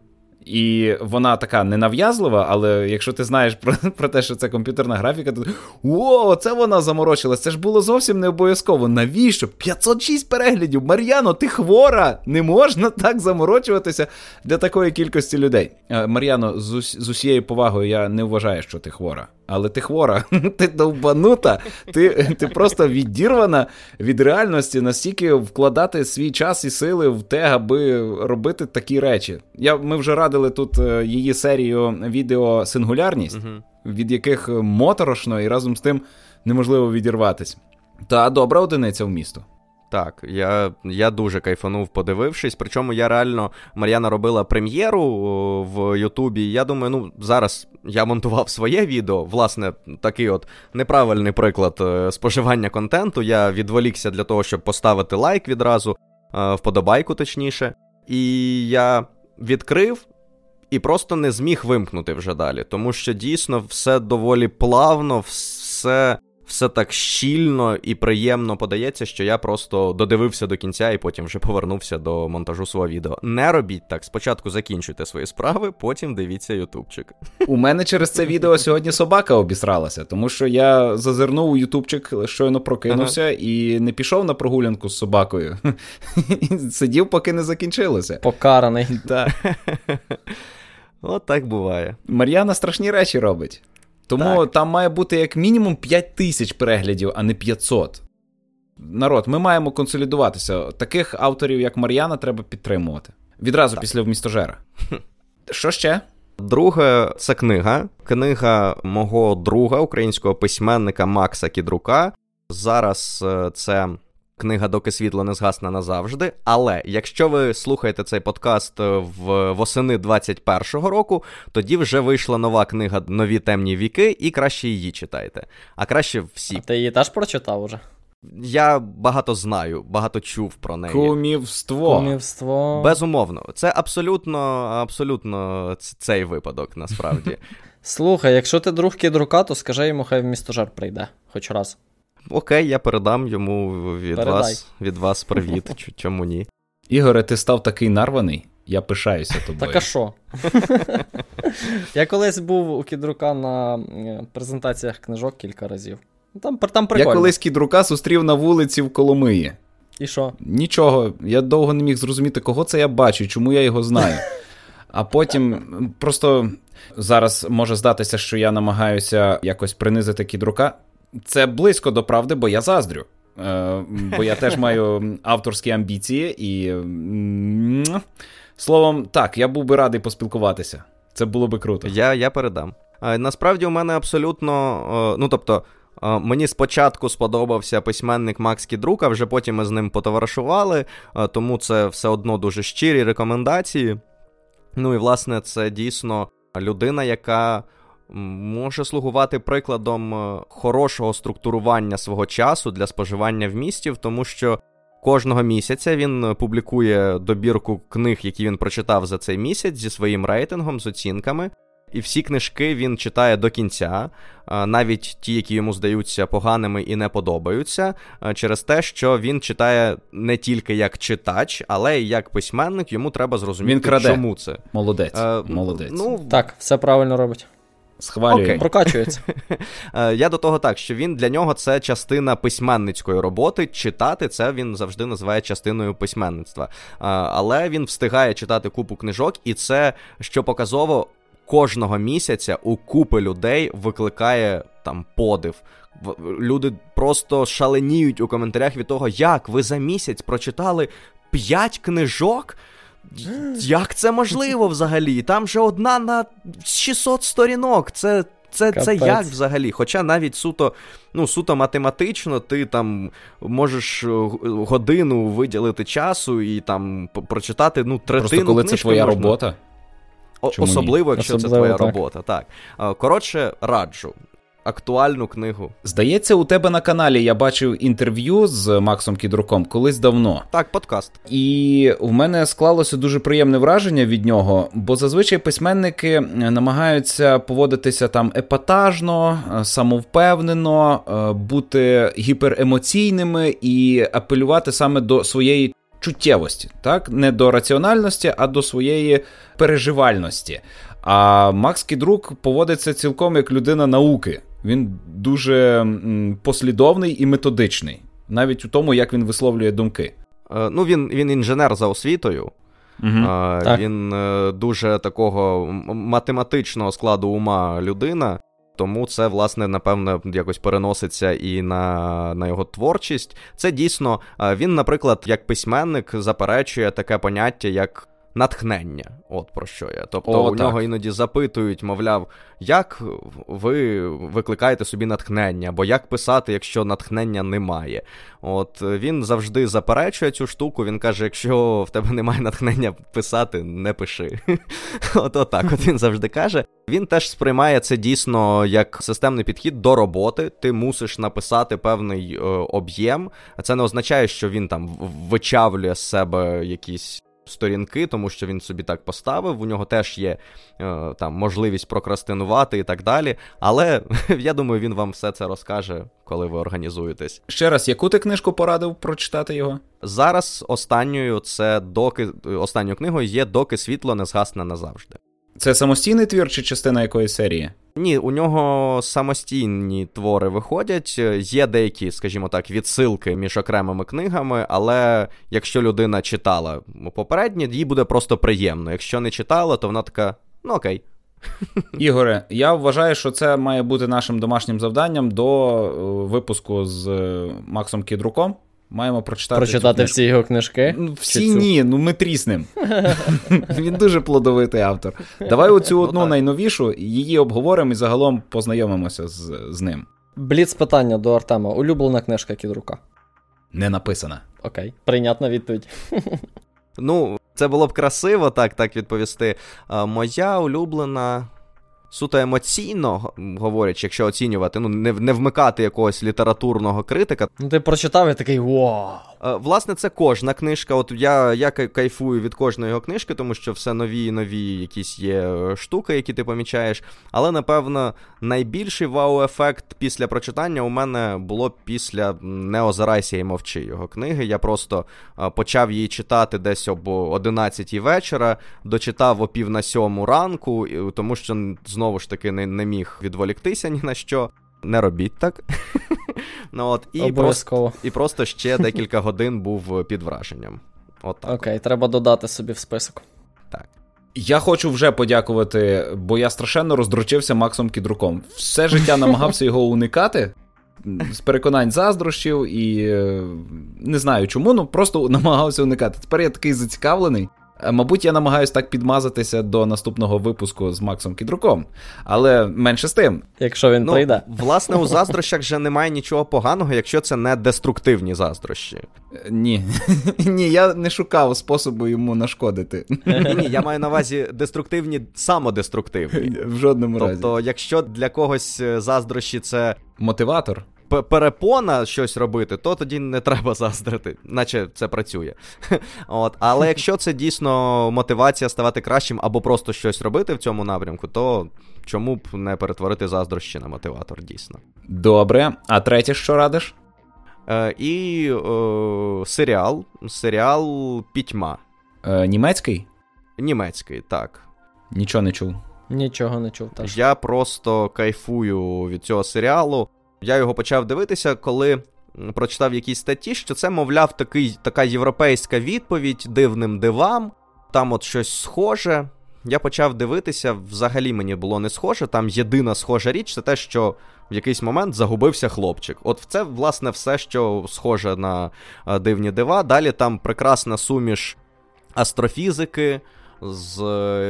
І вона така ненав'язлива, але якщо ти знаєш про про те, що це комп'ютерна графіка, то о, це вона заморочилась. Це ж було зовсім не обов'язково. Навіщо? 506 переглядів. Мар'яно, ти хвора! Не можна так заморочуватися для такої кількості людей. Е, Мар'яно, з, з усією повагою я не вважаю, що ти хвора але ти хвора, ти довбанута, ти ти просто відірвана від реальності настільки вкладати свій час і сили в те, аби робити такі речі. Я, Ми вже радили тут е, її серію відео Сингулярність, від яких моторошно і разом з тим неможливо відірватися. Та добра одиниця в місто. Так, я я дуже кайфанув, подивившись. Причому я реально Мар'яна робила прем'єру в Ютубі. Я думаю, ну зараз я монтував своє відео. Власне, такий от неправильний приклад е, споживання контенту. Я відволікся для того, щоб поставити лайк відразу, е, вподобайку, точніше. І я відкрив. І просто не зміг вимкнути вже далі, тому що дійсно все доволі плавно, все все так щільно і приємно подається, що я просто додивився до кінця і потім вже повернувся до монтажу свого відео. Не робіть так. Спочатку закінчуйте свої справи, потім дивіться ютубчик. У мене через це відео сьогодні собака обісралася, тому що я зазирнув у ютубчик, щойно прокинувся ага. і не пішов на прогулянку з собакою. Сидів, поки не закінчилося. Покараний. Так. От так буває. Мар'яна страшні речі робить. Тому так. там має бути як мінімум 5 тисяч переглядів, а не 500. Народ, ми маємо консолідуватися. Таких авторів, як Мар'яна, треба підтримувати. Відразу так. після вмістожера. Що ще? Друге, це книга. Книга мого друга, українського письменника Макса Кідрука. Зараз е, це Книга доки світло не згасне назавжди. Але якщо ви слухаєте цей подкаст е, в восени 21-го року, тоді вже вийшла нова книга Нові темні віки, і краще її читайте. А краще всі. А Ти її теж прочитав уже? Я багато знаю, багато чув про неї. Кумівство. Кумівство. Безумовно, це абсолютно абсолютно цей випадок насправді. Слухай, якщо ти друг кідрука, то скажи йому, хай в місто жар прийде хоч раз. Окей, я передам йому від вас від вас привіт. Чому ні? Ігоре, ти став такий нарваний. Я пишаюся тобою. Так а що? Я колись був у кідрука на е, презентаціях книжок кілька разів. Там там прикольно. Я колись кідрука зустрів на вулиці в Коломиї. І що? Нічого. Я довго не міг зрозуміти, кого це я бачу, чому я його знаю. А потім просто зараз може здатися, що я намагаюся якось принизити кідрука. Це близько до правди, бо я заздрю. Е, Бо я теж маю авторські амбіції і. Словом, так, я був би радий поспілкуватися. Це було би круто. Я я передам. Насправді, у мене абсолютно. Ну тобто, Мені спочатку сподобався письменник Макс Кідрук, а вже потім ми з ним потоваришували, тому це все одно дуже щирі рекомендації. Ну і власне це дійсно людина, яка може слугувати прикладом е, хорошого структурування свого часу для споживання в місті, тому що кожного місяця він публікує добірку книг, які він прочитав за цей місяць зі своїм рейтингом, з оцінками. І всі книжки він читає до кінця, навіть ті, які йому здаються поганими і не подобаються, через те, що він читає не тільки як читач, але й як письменник. Йому треба зрозуміти, він краде. чому це. Молодець. А, Молодець. Ну, Так, все правильно робить. Схвалює. Okay. Прокачується. Я до того так, що він для нього це частина письменницької роботи. Читати це він завжди називає частиною письменництва. Але він встигає читати купу книжок, і це що показово кожного місяця у купи людей викликає там подив. Люди просто шаленіють у коментарях від того, як ви за місяць прочитали 5 книжок. Як це можливо взагалі? Там же одна на 600 сторінок. Це це це як взагалі? Хоча навіть суто ну, суто математично, ти там можеш е, годину виділити часу і там прочитати ну, третину. Просто коли це твоя можна... робота. Чому Особливо, ні? якщо Особливо, це твоя так. робота. Так. Коротше, раджу. Актуальну книгу. Здається, у тебе на каналі я бачив інтерв'ю з Максом Кідруком колись давно. Так, подкаст. І в мене склалося дуже приємне враження від нього, бо зазвичай письменники намагаються поводитися там епатажно, самовпевнено, е, бути гіперемоційними і апелювати саме до своєї чуттєвості, так? Не до раціональності, а до своєї переживальності. А Макс Кідрук поводиться цілком як людина науки. Він дуже послідовний і методичний, навіть у тому, як він висловлює думки. Е, ну, він він інженер за освітою. Угу, Він е, дуже такого математичного складу ума людина. Тому це, власне, напевно, якось переноситься і на на його творчість. Це дійсно він, наприклад, як письменник заперечує таке поняття, як натхнення. От про що я. Тобто О, у так. нього іноді запитують, мовляв, як ви викликаєте собі натхнення, або як писати, якщо натхнення немає. От він завжди заперечує цю штуку. Він каже: якщо в тебе немає натхнення писати, не пиши. От отак от він завжди каже. Він теж сприймає це дійсно як системний підхід до роботи. Ти мусиш написати певний е, об'єм. Це не означає, що він там вичавлює з себе якісь сторінки, тому що він собі так поставив. У нього теж є е, там можливість прокрастинувати і так далі. Але я думаю, він вам все це розкаже, коли ви організуєтесь. Ще раз, яку ти книжку порадив прочитати його? Зараз останньою це доки останньою книгою є доки світло не згасне назавжди. Це самостійний твір чи частина якої серії? Ні, у нього самостійні твори виходять. Є деякі, скажімо так, відсилки між окремими книгами, але якщо людина читала попередні, їй буде просто приємно. Якщо не читала, то вона така, ну окей. Ігоре, я вважаю, що це має бути нашим домашнім завданням до е, випуску з е, Максом Кідруком. Маємо прочитати Прочитати всі його книжки? Ну, всі ні, ну ми тріснем. Він дуже плодовитий автор. Давай оцю ну одну найновішу, її обговоримо і загалом познайомимося з з ним. Бліц питання до Артема. Улюблена книжка Кідрука? Не написана. Окей, прийнятна відповідь. Ну, це було б красиво так так відповісти. Моя улюблена суто емоційно говорячи, якщо оцінювати, ну не не вмикати якогось літературного критика. Ну ти прочитав і такий вау. Е, власне, це кожна книжка. От я я кайфую від кожної його книжки, тому що все нові і нові якісь є е, штуки, які ти помічаєш. Але напевно найбільший вау-ефект після прочитання у мене було після Не озирайся і мовчи його книги. Я просто е, почав її читати десь об 11 вечора, дочитав о пів на сьому ранку, тому що знову ж таки не, не міг відволіктися ні на що. Не робіть так. ну, от, І просто і просто ще декілька годин був під враженням. От так. Окей, треба додати собі в список. Так. Я хочу вже подякувати, бо я страшенно роздручився Максом Кідруком. Все життя намагався його уникати. З переконань заздрощів і е, не знаю чому, ну просто намагався уникати. Тепер я такий зацікавлений. Е, мабуть, я намагаюся так підмазатися до наступного випуску з Максом Кідруком, але менше з тим. Якщо він ну, прийде. Власне, у заздрощах вже немає нічого поганого, якщо це не деструктивні заздрощі. Е, ні, ні, я не шукав способу йому нашкодити. Ні, ні, я маю на увазі деструктивні, самодеструктивні. В жодному разі. Тобто, якщо для когось е, заздрощі це. Мотиватор перепона щось робити, то тоді не треба заздрити, наче це працює. От. Але якщо це дійсно мотивація ставати кращим або просто щось робити в цьому напрямку, то чому б не перетворити заздрощі на мотиватор, дійсно. Добре. А третє, що радиш? Е, І е, серіал. Серіал Пітьма. Е, Німецький? Німецький, так. Нічого не чув. Нічого не чув. теж. Я просто кайфую від цього серіалу. Я його почав дивитися, коли прочитав якісь статті, що це, мовляв, такий, така європейська відповідь дивним дивам. Там от щось схоже. Я почав дивитися, взагалі мені було не схоже. Там єдина схожа річ це те, що в якийсь момент загубився хлопчик. От це, власне, все, що схоже на дивні дива. Далі там прекрасна суміш астрофізики з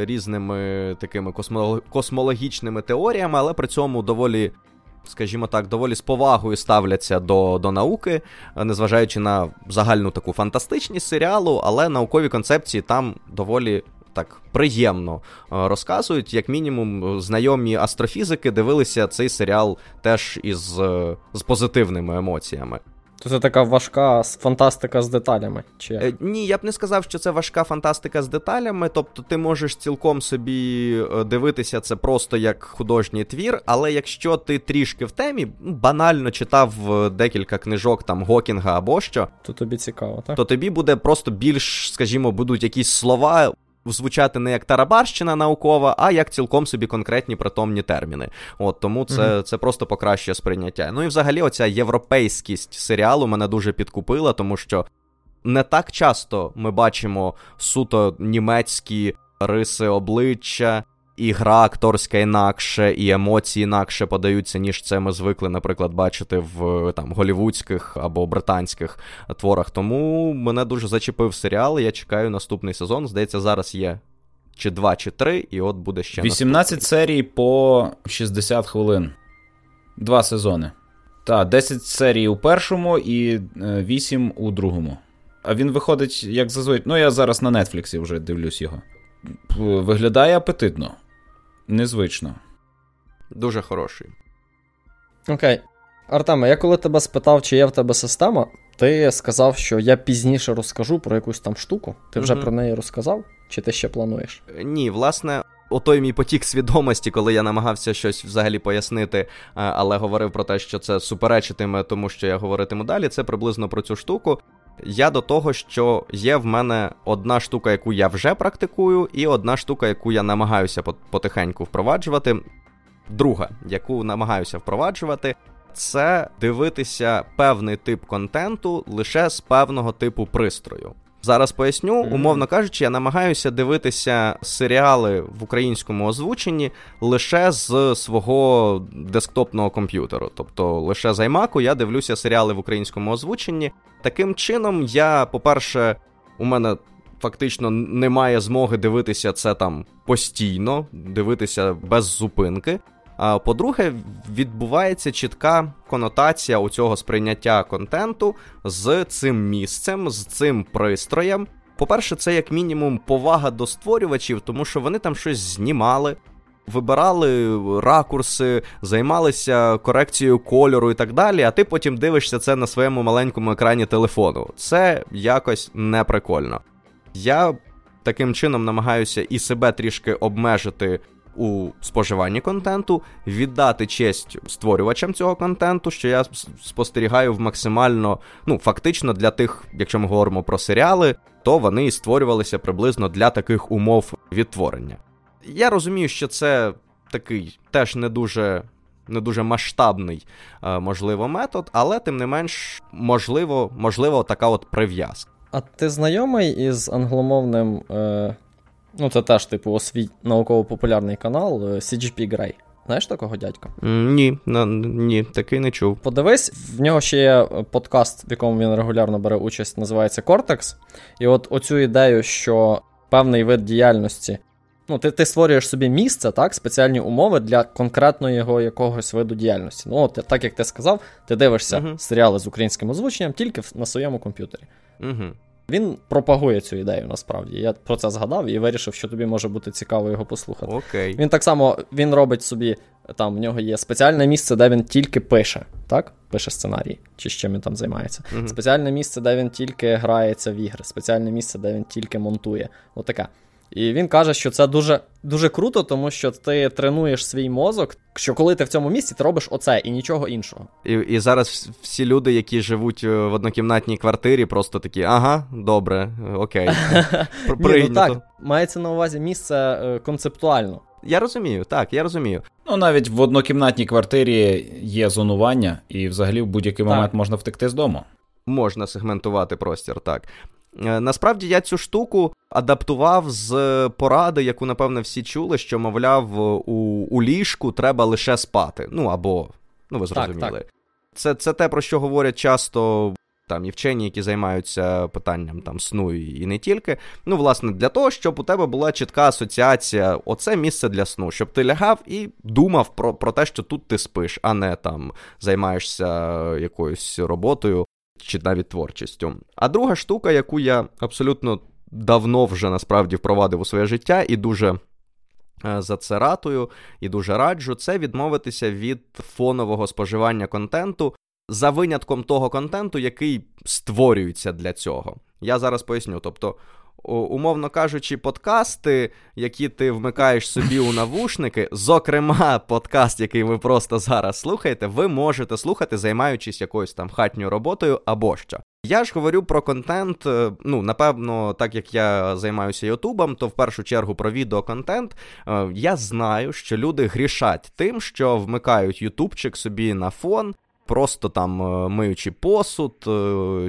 різними такими космологічними теоріями, але при цьому доволі скажімо так, доволі з повагою ставляться до до науки, незважаючи на загальну таку фантастичність серіалу, але наукові концепції там доволі. Так приємно е, розказують, як мінімум, знайомі астрофізики дивилися цей серіал теж із е, з позитивними емоціями. То це така важка фантастика з деталями? Чи як? Е, ні, я б не сказав, що це важка фантастика з деталями. Тобто ти можеш цілком собі е, дивитися це просто як художній твір, але якщо ти трішки в темі, банально читав е, декілька книжок там Гокінга або що, то тобі цікаво, так? То тобі буде просто більш, скажімо, будуть якісь слова звучати не як тарабарщина наукова, а як цілком собі конкретні притомні терміни. От Тому це mm це просто покращує сприйняття. Ну і взагалі, оця європейськість серіалу мене дуже підкупила, тому що не так часто ми бачимо суто німецькі риси обличчя і гра акторська інакше, і емоції інакше подаються, ніж це ми звикли, наприклад, бачити в там голівудських або британських творах. Тому мене дуже зачепив серіал. Я чекаю наступний сезон. Здається, зараз є. Чи два, чи три, і от буде ще 18 наступний. серій по 60 хвилин. Два сезони. Так, 10 серій у першому і 8 е, у другому. А він виходить, як зазвичай. Ну, я зараз на Нетфліксі вже дивлюсь його. Виглядає апетитно незвично. Дуже хороший. Окей. Артеме, я коли тебе спитав, чи є в тебе система, ти сказав, що я пізніше розкажу про якусь там штуку. Ти вже угу. про неї розказав? Чи ти ще плануєш? Ні, власне. Отой мій потік свідомості, коли я намагався щось взагалі пояснити, е, але говорив про те, що це суперечитиме, тому що я говоритиму далі. Це приблизно про цю штуку. Я до того, що є в мене одна штука, яку я вже практикую, і одна штука, яку я намагаюся потихеньку впроваджувати. Друга, яку намагаюся впроваджувати, це дивитися певний тип контенту лише з певного типу пристрою. Зараз поясню, умовно кажучи, я намагаюся дивитися серіали в українському озвученні лише з свого десктопного комп'ютеру. Тобто лише з iMac я дивлюся серіали в українському озвученні. Таким чином, я, по-перше, у мене фактично немає змоги дивитися це там постійно, дивитися без зупинки. По-друге, відбувається чітка конотація у цього сприйняття контенту з цим місцем, з цим пристроєм. По-перше, це як мінімум повага до створювачів, тому що вони там щось знімали, вибирали ракурси, займалися корекцією кольору і так далі. А ти потім дивишся це на своєму маленькому екрані телефону. Це якось не прикольно. Я таким чином намагаюся і себе трішки обмежити у споживанні контенту, віддати честь створювачам цього контенту, що я спостерігаю в максимально, ну, фактично для тих, якщо ми говоримо про серіали, то вони і створювалися приблизно для таких умов відтворення. Я розумію, що це такий теж не дуже. Не дуже масштабний, е, можливо, метод, але тим не менш, можливо, можливо, така от прив'язка. А ти знайомий із англомовним е, Ну, це теж, типу, освіт науково-популярний канал е, CGP Grey. Знаєш такого дядька? Ні, на, ні, такий не чув. Подивись, в нього ще є подкаст, в якому він регулярно бере участь, називається Cortex. І от оцю ідею, що певний вид діяльності. Ну, ти ти створюєш собі місце, так, спеціальні умови для конкретного його якогось виду діяльності. Ну, от, так як ти сказав, ти дивишся uh-huh. серіали з українським озвученням тільки на своєму комп'ютері. Uh-huh. Він пропагує цю ідею насправді. Я про це згадав і вирішив, що тобі може бути цікаво його послухати. Окей. Він так само він робить собі, там в нього є спеціальне місце, де він тільки пише, так? Пише сценарій, чи з чим він там займається. Uh-huh. Спеціальне місце, де він тільки грається в ігри, спеціальне місце, де він тільки монтує. Отаке. І він каже, що це дуже дуже круто, тому що ти тренуєш свій мозок, що коли ти в цьому місці, ти робиш оце і нічого іншого. І і зараз всі люди, які живуть е, в однокімнатній квартирі, просто такі, ага, добре, окей. Ні, ну так, Мається на увазі місце е, концептуально. Я розумію, так, я розумію. Ну, навіть в однокімнатній квартирі є зонування, і взагалі в будь-який так. момент можна втекти з дому. Можна сегментувати простір, так. Е, насправді я цю штуку адаптував з поради, яку, напевне, всі чули, що, мовляв, у у ліжку треба лише спати. Ну або, ну ви зрозуміли. Так, так. Це це те, про що говорять часто там і вчені, які займаються питанням там сну і не тільки. Ну, власне, для того, щоб у тебе була чітка асоціація, оце місце для сну, щоб ти лягав і думав про, про те, що тут ти спиш, а не там займаєшся якоюсь роботою чи навіть творчістю. А друга штука, яку я абсолютно давно вже насправді впровадив у своє життя і дуже. Е, за це ратую і дуже раджу це відмовитися від фонового споживання контенту за винятком того контенту, який створюється для цього. Я зараз поясню. Тобто, умовно кажучи, подкасти, які ти вмикаєш собі у навушники, зокрема, подкаст, який ви просто зараз слухаєте, ви можете слухати, займаючись якоюсь там хатньою роботою або що. Я ж говорю про контент. Е, ну, напевно, так як я займаюся Ютубом, то в першу чергу про відеоконтент. Е, я знаю, що люди грішать тим, що вмикають Ютубчик собі на фон, просто там е, миючи посуд,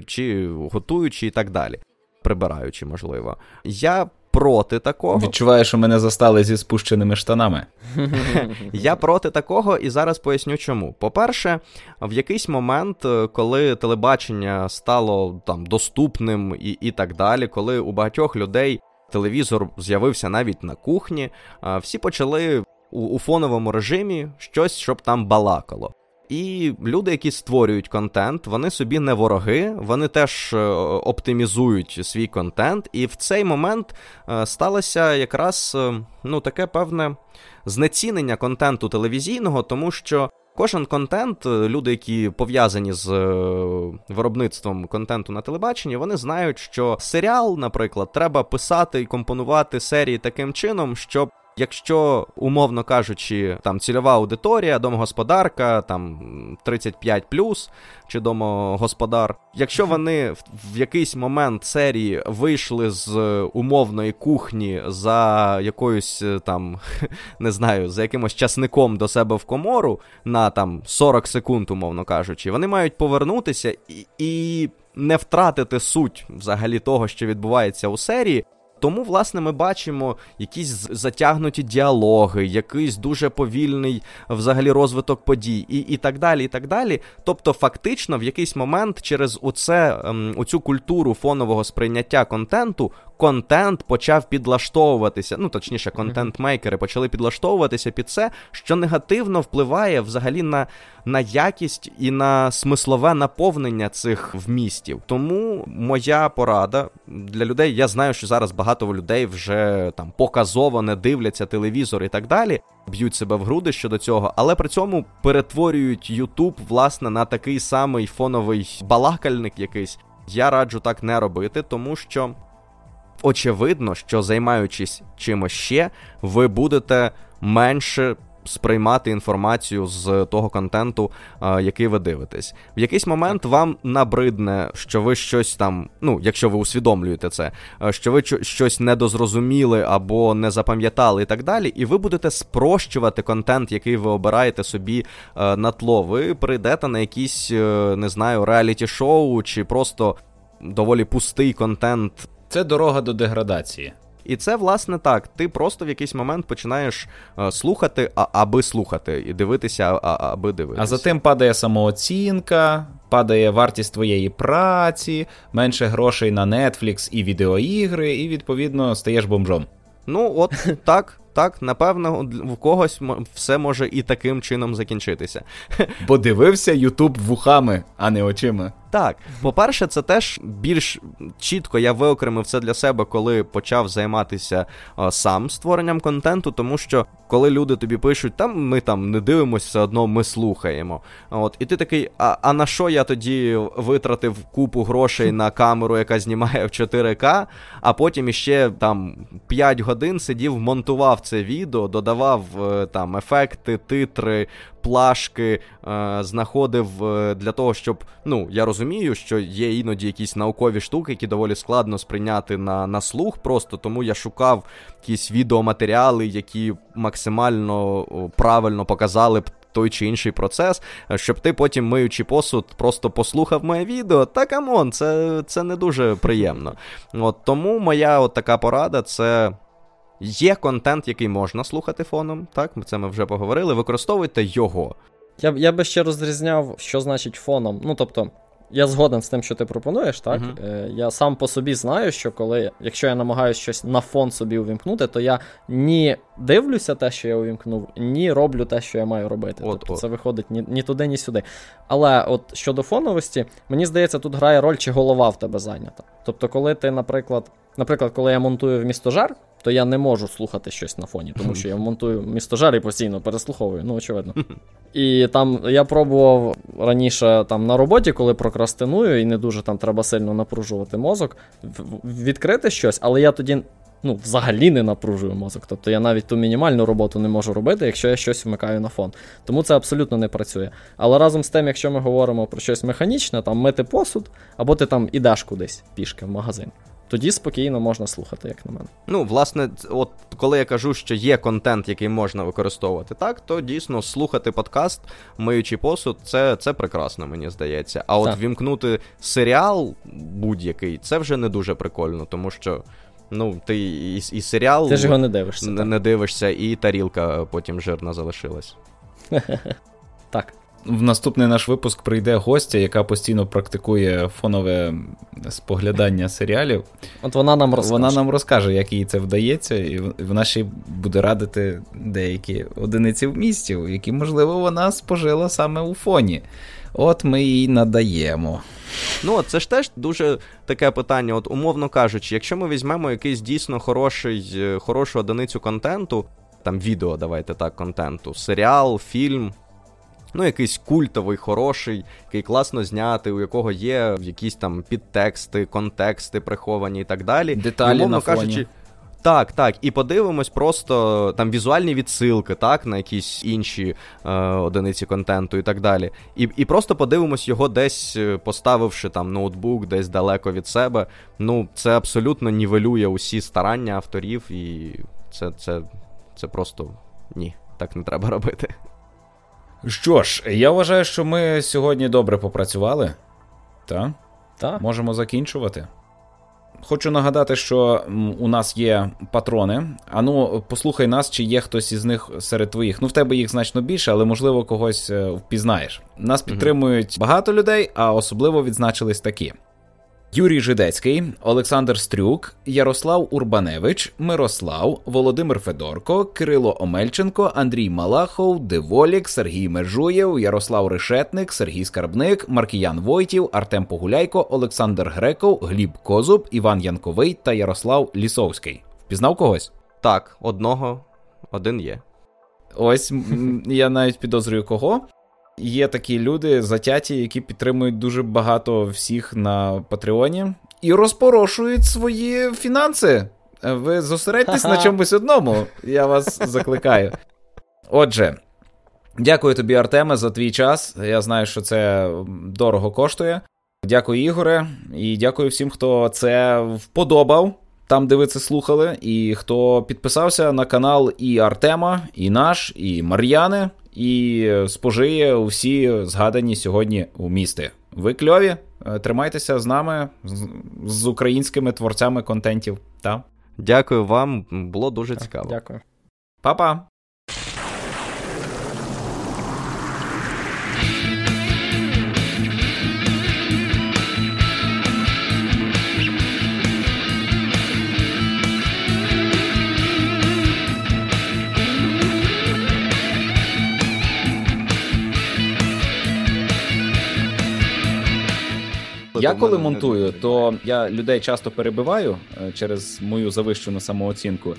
чи готуючи і так далі прибираючи, можливо. Я проти такого. Відчуваю, що мене застали зі спущеними штанами. Я проти такого і зараз поясню чому. По-перше, в якийсь момент, е, коли телебачення стало там доступним і, і так далі, коли у багатьох людей телевізор з'явився навіть на кухні, е, всі почали у, у фоновому режимі щось, щоб там балакало. І люди, які створюють контент, вони собі не вороги, вони теж е, оптимізують свій контент. І в цей момент е, сталося якраз е, ну, таке певне знецінення контенту телевізійного, тому що. Кожен контент, люди, які пов'язані з виробництвом контенту на телебаченні, вони знають, що серіал, наприклад, треба писати і компонувати серії таким чином, щоб Якщо, умовно кажучи, там цільова аудиторія, домогосподарка, там 35 чи домогосподар, якщо вони в, в якийсь момент серії вийшли з умовної кухні за якоюсь там, не знаю, за якимось часником до себе в комору на там 40 секунд, умовно кажучи, вони мають повернутися і, і не втратити суть взагалі того, що відбувається у серії. Тому, власне, ми бачимо якісь затягнуті діалоги, якийсь дуже повільний взагалі розвиток подій, і і так далі. і так далі. Тобто, фактично, в якийсь момент через оце, ем, оцю культуру фонового сприйняття контенту контент почав підлаштовуватися. Ну, точніше, контент-мейкери почали підлаштовуватися під це, що негативно впливає взагалі на на якість і на смислове наповнення цих вмістів. Тому моя порада для людей, я знаю, що зараз багато людей вже там показово не дивляться телевізор і так далі. Б'ють себе в груди щодо цього, але при цьому перетворюють YouTube, власне, на такий самий фоновий балакальник якийсь. Я раджу так не робити, тому що очевидно, що займаючись чимось ще, ви будете менше. Сприймати інформацію з того контенту, а, який ви дивитесь. В якийсь момент вам набридне, що ви щось там, ну, якщо ви усвідомлюєте це, що ви щось недозрозуміли або не запам'ятали і так далі, і ви будете спрощувати контент, який ви обираєте собі а, на тло. Ви прийдете на якісь, е, не знаю, реаліті-шоу чи просто доволі пустий контент це дорога до деградації. І це, власне, так. Ти просто в якийсь момент починаєш е, слухати, а, аби слухати, і дивитися, а, аби дивитися. А за тим падає самооцінка, падає вартість твоєї праці, менше грошей на Netflix і відеоігри, і, відповідно, стаєш бомжом. Ну, от так, так, напевно, в когось все може і таким чином закінчитися. Бо дивився Ютуб вухами, а не очима. Так, по-перше, це теж більш чітко я виокремив це для себе, коли почав займатися а, сам створенням контенту, тому що коли люди тобі пишуть, там ми там не дивимося, все одно ми слухаємо. От, І ти такий, а а на що я тоді витратив купу грошей на камеру, яка знімає в 4К, а потім іще там 5 годин сидів, монтував це відео, додавав е, там ефекти, титри, плашки, е, знаходив е, для того, щоб ну я розумію, що є іноді якісь наукові штуки, які доволі складно сприйняти на на слух, просто тому я шукав якісь відеоматеріали, які максимально правильно показали б. Той чи інший процес, щоб ти потім, миючи посуд, просто послухав моє відео. Та come on, це це не дуже приємно. От Тому моя от така порада це Є контент, який можна слухати фоном, так, це ми вже поговорили. Використовуйте його. Я я би ще розрізняв, що значить фоном. Ну, тобто, я згоден з тим, що ти пропонуєш, так? Uh-huh. Е, Я сам по собі знаю, що коли, якщо я намагаюся щось на фон собі увімкнути, то я ні дивлюся те, що я увімкнув, ні роблю те, що я маю робити. От, тобто от. це виходить ні, ні туди, ні сюди. Але от щодо фоновості, мені здається, тут грає роль, чи голова в тебе зайнята. Тобто, коли ти, наприклад, наприклад, коли я монтую в містожар, то я не можу слухати щось на фоні, тому що я монтую містожар і постійно переслуховую, ну очевидно. І там я пробував раніше там на роботі, коли прокрастиную, і не дуже там треба сильно напружувати мозок, відкрити щось, але я тоді. Ну, взагалі не напружую мозок. Тобто я навіть ту мінімальну роботу не можу робити, якщо я щось вмикаю на фон. Тому це абсолютно не працює. Але разом з тим, якщо ми говоримо про щось механічне, там мити посуд, або ти там ідеш кудись пішки в магазин тоді спокійно можна слухати, як на мене. Ну, власне, от коли я кажу, що є контент, який можна використовувати так, то дійсно слухати подкаст, миючи посуд, це це прекрасно, мені здається. А от так. вімкнути серіал будь-який, це вже не дуже прикольно, тому що. Ну, ти і і серіал Ти ж його не дивишся. Не, не дивишся, і тарілка потім жирна залишилась. Так. В наступний наш випуск прийде гостя, яка постійно практикує фонове споглядання серіалів. От вона нам розкаже. Вона нам розкаже, як їй це вдається, і вона ще буде радити деякі одиниці вмістів, які, можливо, вона спожила саме у фоні. От ми їй надаємо. Ну, це ж теж дуже таке питання. От, умовно кажучи, якщо ми візьмемо якийсь дійсно хороший, е, хорошу одиницю контенту, там відео, давайте так, контенту, серіал, фільм. Ну, якийсь культовий, хороший, який класно знятий, у якого є якісь там підтексти, контексти приховані і так далі. Деталі на фоні. кажучи. Так, так, і подивимось просто там візуальні відсилки, так, на якісь інші е, одиниці контенту і так далі. І і просто подивимось його десь, е, поставивши там ноутбук десь далеко від себе. Ну, це абсолютно нівелює усі старання авторів, і це, це, це просто ні, так не треба робити. Що ж, я вважаю, що ми сьогодні добре попрацювали. Та? Та. Можемо закінчувати. Хочу нагадати, що у нас є патрони. Ану, послухай нас, чи є хтось із них серед твоїх. Ну, в тебе їх значно більше, але можливо когось е, впізнаєш. Нас підтримують багато людей, а особливо відзначились такі. Юрій Жидецький, Олександр Стрюк, Ярослав Урбаневич, Мирослав, Володимир Федорко, Кирило Омельченко, Андрій Малахов, Деволік, Сергій Межуєв, Ярослав Решетник, Сергій Скарбник, Маркіян Войтів, Артем Погуляйко, Олександр Греков, Гліб Козуб, Іван Янковий та Ярослав Лісовський. Впізнав когось? Так, одного, один є. Ось я навіть підозрюю кого є такі люди затяті, які підтримують дуже багато всіх на Патреоні і розпорошують свої фінанси. Ви зосередьтесь на чомусь одному. Я вас закликаю. Отже, дякую тобі, Артеме, за твій час. Я знаю, що це дорого коштує. Дякую, Ігоре, і дякую всім, хто це вподобав. Там, де ви це слухали, і хто підписався на канал і Артема, і наш, і Мар'яни і спожиє усі згадані сьогодні у місті. Ви кльові? Е, тримайтеся з нами, з українськими творцями контентів. Та? Дякую вам, було дуже цікаво. Дякую. Па-па! Я коли монтую, то я людей часто перебиваю е, через мою завищену самооцінку.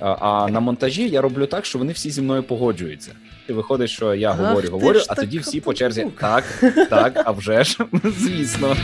А на монтажі я роблю так, що вони всі зі мною погоджуються. І виходить, що я говорю, говорю, а тоді всі по черзі так, так, а вже ж, звісно.